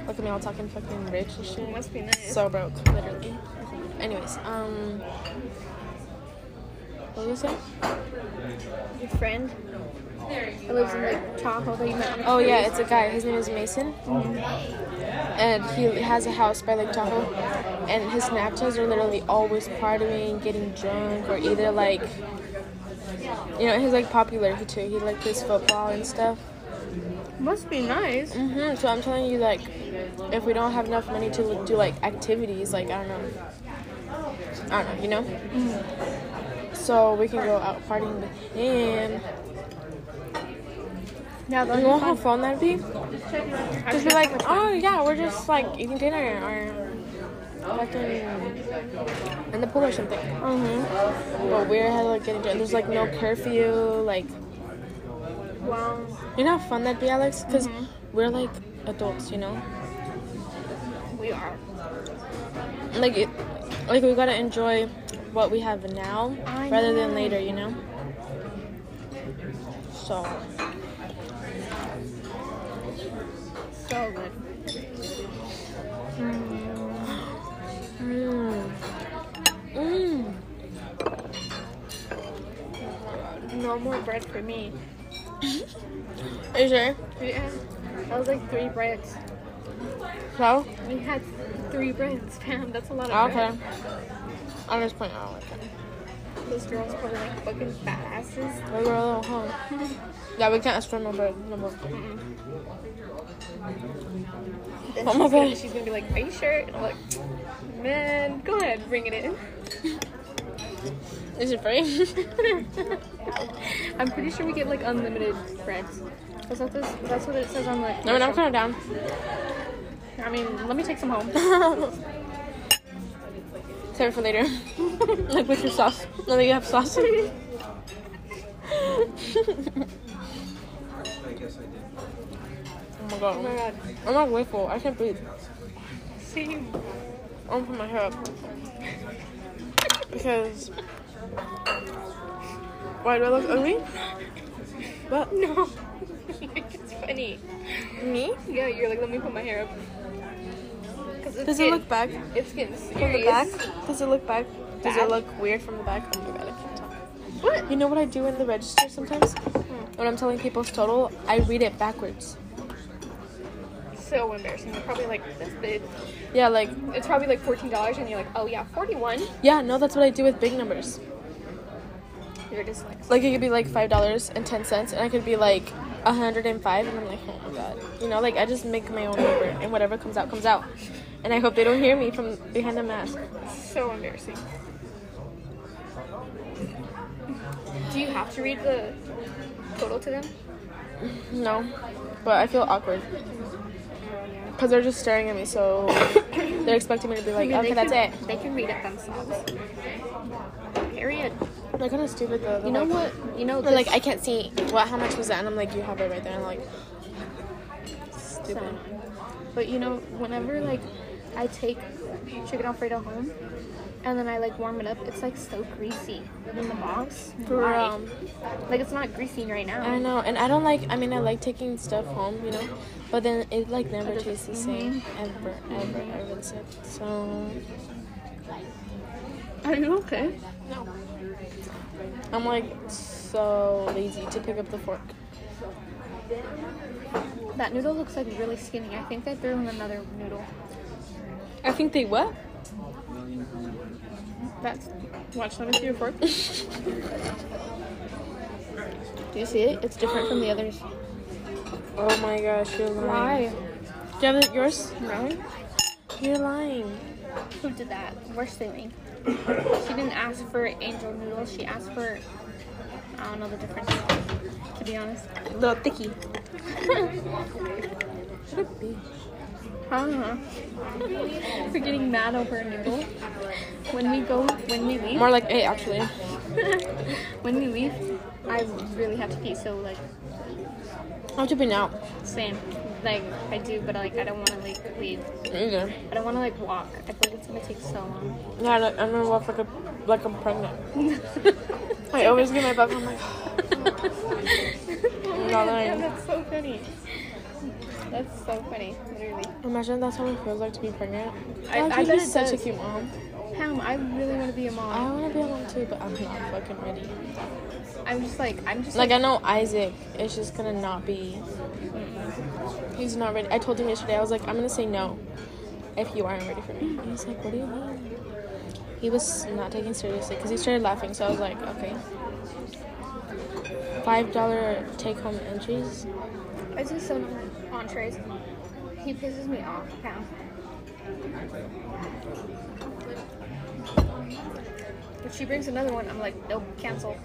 Look at me all talking fucking rich and shit. Must be nice. So broke, literally. Anyways, um, what was I saying? Your friend that lives in like Tahoe that you met Oh yeah, it's a guy. His name is Mason, and he has a house by Lake Tahoe. And his Snapchats are literally always partying, getting drunk, or either like, you know, he's like popular he too. He like plays football and stuff. Must be nice. hmm So I'm telling you, like, if we don't have enough money to do like activities, like I don't know, I don't know, you know. So we can go out partying with him. Yeah, You know how fun. fun that'd be? Just be like, oh yeah, we're just like eating dinner or fucking in the pool or something. Mm-hmm. But we're hella like getting drunk. There's like no curfew. Like, wow. you know how fun that'd be, Alex? Because we're like adults, you know. We are. Like it, like we gotta enjoy what we have now I rather than later, you know. So good. Mm. Mm. No more bread for me. Are you sure? Yeah. That was like three breads. So? We had three breads, fam. That's a lot of Okay. bread. I'm just playing out like that. Those girls probably like fucking fat asses. We were a little home. Yeah, we can't swim no bread no more. Oh my God. she's gonna be like, "Are you sure?" And I'm like, "Man, go ahead, bring it in." Is it free? I'm pretty sure we get like unlimited breads. Is that this? That's what it says on the. I mean, I'm kind of down. I mean, let me take some home. Save it for later. like with your sauce. Now that you have sauce. oh my god. Oh my god. I'm not grateful. I can't breathe. Same. I'm gonna put my hair up. Because. Why do I look ugly? What? No. it's funny. Me? Yeah, you're like, let me put my hair up. Does it getting- look back? It's getting serious. From the back? Does it look back? Does it look weird from the back? Oh my god, I can't tell. What? You know what I do in the register sometimes? Hmm. When I'm telling people's total, I read it backwards. So embarrassing. You're probably like this big. Yeah, like, It's probably like fourteen dollars, and you're like, oh yeah, forty-one. yeah, no, that's what I do with big numbers. Dyslexic. Like, it could be like $5.10, and I could be like 105 and I'm like, oh my god. You know, like, I just make my own number, and whatever comes out, comes out. And I hope they don't hear me from behind the mask. So embarrassing. Do you have to read the total to them? No, but I feel awkward. Because they're just staring at me, so they're expecting me to be like, I mean, okay, that's can, it. They can read it themselves. Period. They're kind of stupid though. They're You know like, what? You know, They're like, I can't see. What? How much was that? And I'm like, you have it right there. And I'm like, stupid. But you know, whenever like I take chicken alfredo home and then I like warm it up, it's like so greasy in the box. Um, Like it's not greasy right now. I know, and I don't like. I mean, I like taking stuff home, you know, but then it like never tastes the same ever, ever, ever. Since. So Are you okay? no, I'm like so lazy to pick up the fork. That noodle looks like really skinny. I think they threw in another noodle. I think they what? That's Watch, let me see your fork. Do you see it? It's different from the others. Oh my gosh, you're lying. why? Do you have yours? No. You're lying. Who did that? We're suing. She didn't ask for angel noodles. She asked for I don't know the difference. To be honest. A Little thicky. Should it be? Huh? We're getting mad over a noodle. When we go, when we leave, More like eight, actually. when we leave, I really have to pee. So like, I have to be now. same. Like I do, but like I don't want to like leave. Either. I don't want to like walk. I feel like it's gonna take so long. Yeah, I don't- I'm gonna walk like a like I'm pregnant. I always get my butt. I'm like, I'm. That's so funny. That's so funny. Literally. Imagine that's how it feels like to be pregnant. I- like, I bet be it such a cute mom. Pam, I really want to be a mom. I want to be a mom too, but I'm not fucking ready. I'm just like, I'm just Like I know Isaac is just gonna not be. He's not ready. I told him yesterday. I was like, I'm gonna say no if you aren't ready for me. And he's like, What do you mean? He was not taking seriously because he started laughing. So I was like, Okay. Five dollar take home entries. I just so entrees. He pisses me off, Pam. If she brings another one, I'm like, nope, cancel.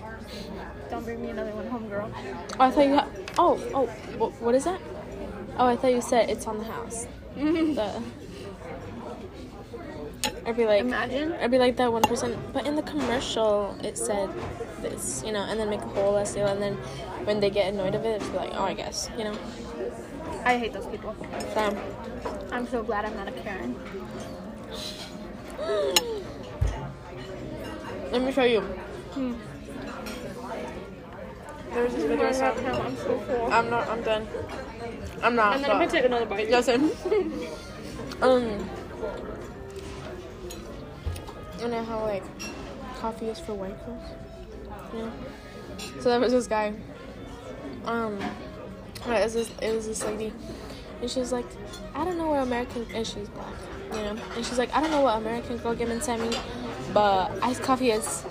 Don't bring me another one home, girl. Oh, I thought you. Ha- oh, oh, wh- what is that? Oh, I thought you said it's on the house. the. I'd be like, Imagine. I'd be like that one percent. But in the commercial, it said this, you know, and then make a whole deal, and then when they get annoyed of it, it's like, oh, I guess, you know. I hate those people. Damn. I'm so glad I'm not a Karen. Let me show you. Hmm. There's this video. I'm So I'm so full. I'm not. I'm done. I'm not. And then I'm gonna take another bite. Yes, same. um, you know how like coffee is for white girls. Yeah. So there was this guy. Um, it was this it was this lady, and she was like, I don't know where American and she's black, you know, and she's like, I don't know what American girl game sent me, but iced coffee is.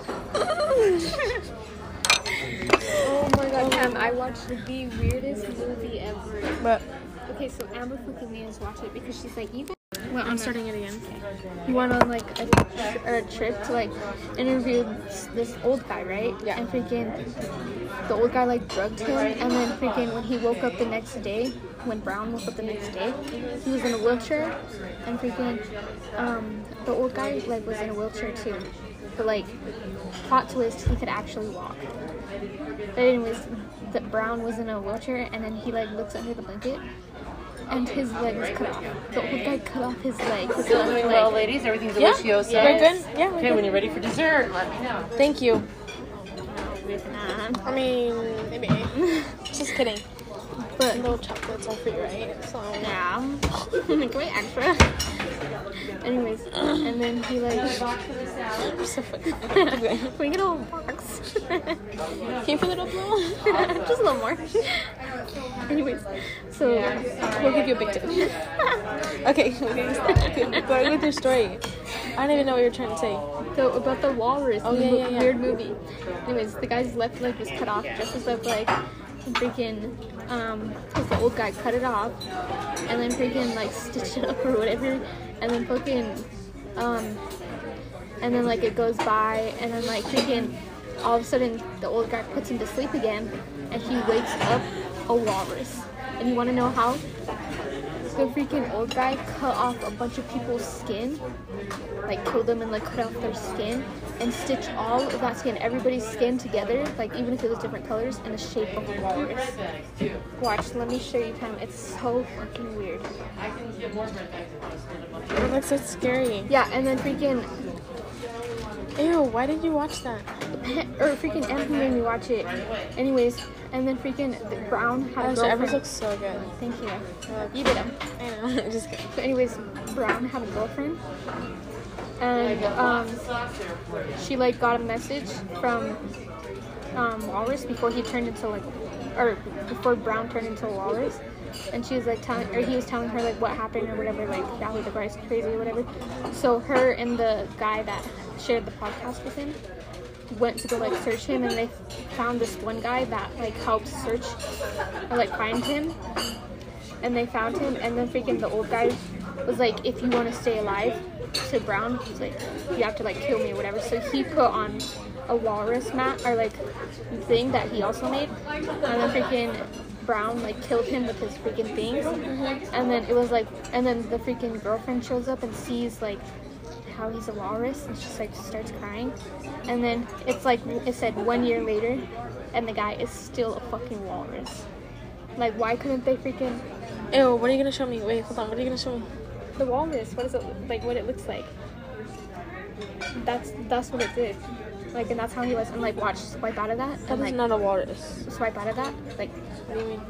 Oh my god, Pam, I watched the weirdest movie ever. But Okay, so Amber fucking made us watch it because she's like, you guys went I'm starting it again. A, he went on like a, a trip to like interview this, this old guy, right? Yeah. And freaking the old guy like drugged him, and then freaking when he woke up the next day, when Brown woke up the next day, he was in a wheelchair, and freaking um the old guy like was in a wheelchair too, but like plot twist he could actually walk. But anyways, that Brown was in a wheelchair, and then he like looks under the blanket. And his leg was cut off. The old guy cut off his leg. His Still left doing leg. well, ladies. Everything's Yeah, delicioso. we're good. Yeah, we're Okay, good. when you're ready for dessert, let me know. Thank you. Nah. I mean, maybe. Just kidding. But No chocolates are free, right? So yeah, like way extra. Anyways, and then he like, so can we get a little box? Can you fill it up now? Just a little more. Anyways, so We'll give you a big tip. okay, okay. Go with your story. I don't even know what you're trying to say. so about the walrus, Oh, the yeah, yeah, yeah. weird movie. Anyways, the guy's left leg was cut off, just as left leg. Freaking, um, cause the old guy cut it off, and then freaking like stitched it up or whatever, and then fucking, um, and then like it goes by, and then like freaking, all of a sudden the old guy puts him to sleep again, and he wakes up a walrus. And you want to know how? The freaking old guy cut off a bunch of people's skin, like killed them and like cut off their skin, and stitch all of that skin, everybody's skin together, like even if it was different colors, in the shape of a walrus. Watch, let me show you time. It's so fucking weird. It looks so scary. Yeah, and then freaking Ew, why did you watch that? or freaking Anthony made me watch it. Anyways, and then freaking the Brown had a girlfriend. Looks so good. Thank you. You did them. I know. Just kidding. So, anyways, Brown had a girlfriend, and um, she like got a message from um, Walrus before he turned into like, or before Brown turned into walrus, and she was like telling, or he was telling her like what happened or whatever, like Yahoo the guy's crazy or whatever. So her and the guy that shared the podcast with him went to go like search him, and they found this one guy that like helped search or like find him. And they found him and then freaking the old guy was like if you want to stay alive to brown he's like you have to like kill me or whatever. So he put on a walrus mat or like thing that he also made. And then freaking brown like killed him with his freaking things. Mm-hmm. And then it was like and then the freaking girlfriend shows up and sees like how he's a walrus and she just like starts crying and then it's like it said one year later and the guy is still a fucking walrus like why couldn't they freaking Ew, what are you gonna show me? Wait, hold on. What are you gonna show me? the walrus what is it like what it looks like that's that's what it did like and that's how he was and like watch swipe out of that That and is like not a walrus. swipe out of that like What do you mean?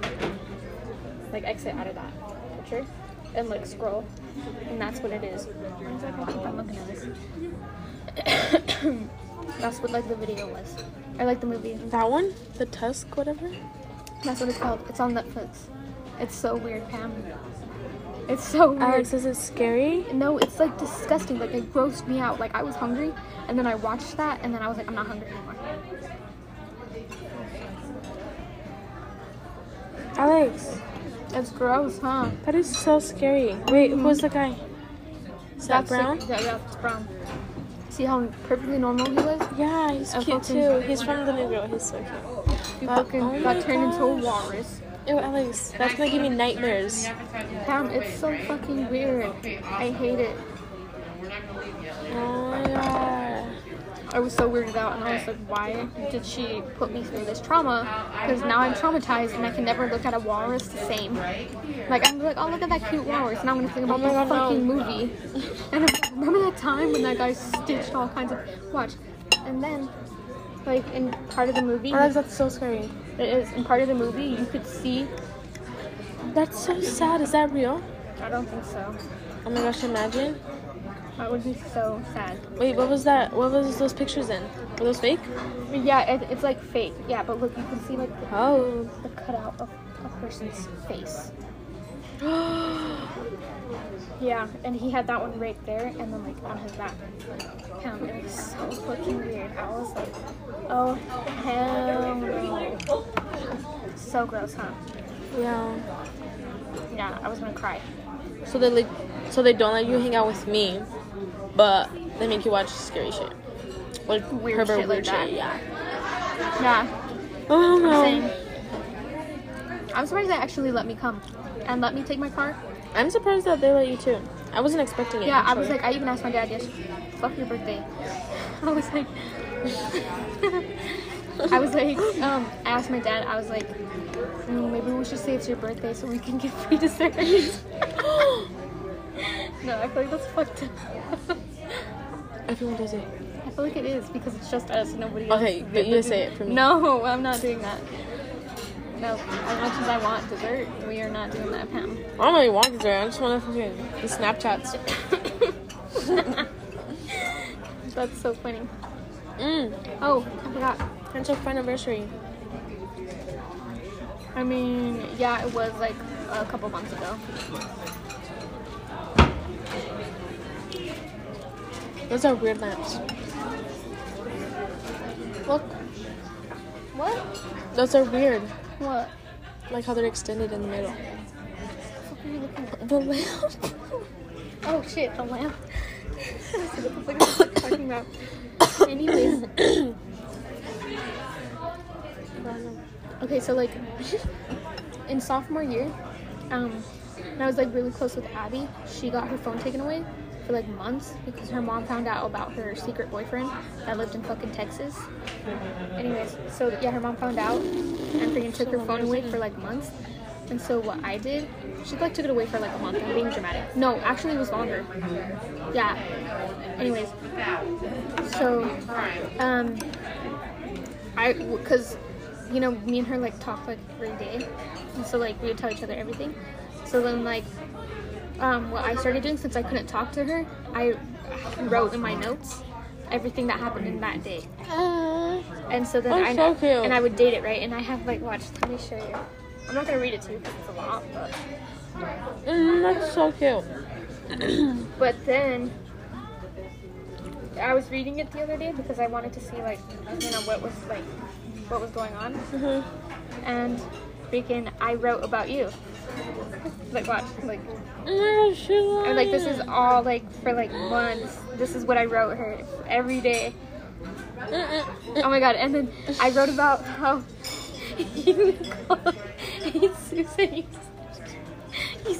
like exit out of that picture and like scroll and that's what it is One second, I'm looking at this that's what like the video was or like the movie That one? The tusk, whatever? that's what it's called it's on netflix it's so weird pam it's so weird Alex, is it scary? No, it's like disgusting. Like it grossed me out. Like I was hungry, and then I watched that, and then I was like, I'm not hungry anymore. Alex, It's gross, huh? that is so scary. Wait, who's the guy? Is that That's brown? Like, yeah, yeah, it's brown. See how perfectly normal he was? Yeah, he's cute too. He's from the new girl. He's so cute. He But- fucking oh got turned into a walrus. Ew, Alex, that's gonna give me nightmares. Pam, it's so fucking weird. I hate it. Oh god. I was so weirded out, and I was like, why did she put me through this trauma? Because now I'm traumatized, and I can never look at a walrus the same. Like I'm like, oh look at that cute walrus. Now I'm gonna think about Oh God, no. fucking movie. And I'm like, remember that time when that guy stitched all kinds of watch, and then like in part of the movie, oh, Alex, that's so scary. it is in part of the movie you could see. That's so sad. Is that real? I don't think so. Oh my gosh, imagine. That would be so sad. Wait, what was that? What was those pictures in? Were those fake? Yeah, it, it's like fake. Yeah, but look, you can see like the, Oh. the cutout of a person's face. Yeah, and he had that one right there, and then like on his back. Damn, it was so fucking weird. I was like, oh hell no. So gross, huh? yeah. Yeah, I was gonna cry. So they like So they don't let you hang out with me, but they make you watch scary shit. Like Weird Herbert shit like weird that. yeah. Yeah. Oh no. I'm surprised they actually let me come and let me take my car. I'm surprised that they let you too. I wasn't expecting it. Yeah, I was like, I even asked my dad yes, fuck your birthday. I was like, I was like, um, I asked my dad, I was like, "Mm, maybe we should say it's your birthday so we can get free desserts. no, I feel like that's fucked up. Everyone does it. I feel like it is because it's just us, nobody else. Okay, but you say it for me. No, I'm not doing that. No, as much as I want dessert, we are not doing that, Pam. I don't really want dessert. I just want to fucking the Snapchats. That's so funny. Mm. Oh, I forgot. Friendship anniversary. I mean, yeah, it was like a couple months ago. Those are weird lamps. Look, What? those are weird. What? Like how they're extended in the middle. What are you looking at? The lamp. Oh shit, the lamp. what the fuck is this talking about? Anyways. okay, so like in sophomore year, um, and I was like really close with Abby. She got her phone taken away for like months because her mom found out about her secret boyfriend that lived in fucking Texas. Anyways, so yeah, her mom found out and freaking took her phone away for like months. And so what I did, she like took it away for like a month. I'm being dramatic. No, actually it was longer. Yeah. Anyways, so um, I because you know me and her like talk like every day, and so like we would tell each other everything. So then like um, what I started doing since I couldn't talk to her, I wrote in my notes everything that happened in that day. And so then I so cute. and I would date it right, and I have like watch. Let me show you. I'm not gonna read it to you because it's a lot, but Mm, that's so cute. but then I was reading it the other day because I wanted to see like you know what was like what was going on, and freaking I wrote about you. like watch like Oh she like this is all like for like months. This is what I wrote her every day. Uh-uh. Oh my god! And then I wrote about how you called Susan. You, you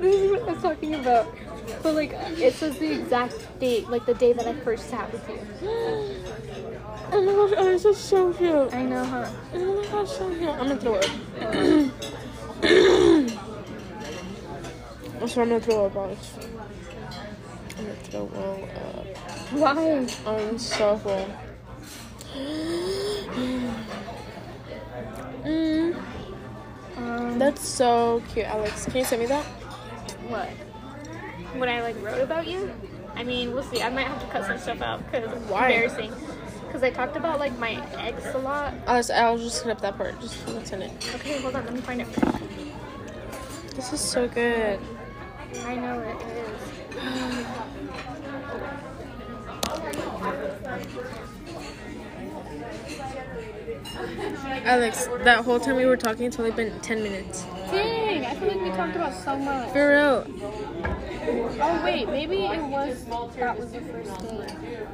this is what I was talking about. But like, it says the exact date, like the day that I first sat with you. Oh my gosh, oh, this is so cute. I know, huh? Oh my gosh, so cute. I'm gonna throw up. That's what I'm gonna throw up, Alex. I'm gonna throw up. Why? I'm so full. Mm, Um, that's so cute, Alex. Can you send me that? what? What I like wrote about you? I mean, we'll see. I might have to cut some stuff out because it's Why? embarrassing. Because I talked about like my ex a lot. Alex, I'll just hit up that part. Just what's in it. Okay, hold on. Let me find it. This is so good. I know it is. Alex, that whole time we were talking, it's only been 10 minutes. Dang, I feel like we talked about so much. For real. Oh wait, maybe it was that was the first day.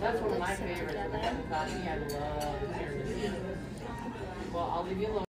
That's one of my favorite. together. Well, I'll leave you alone.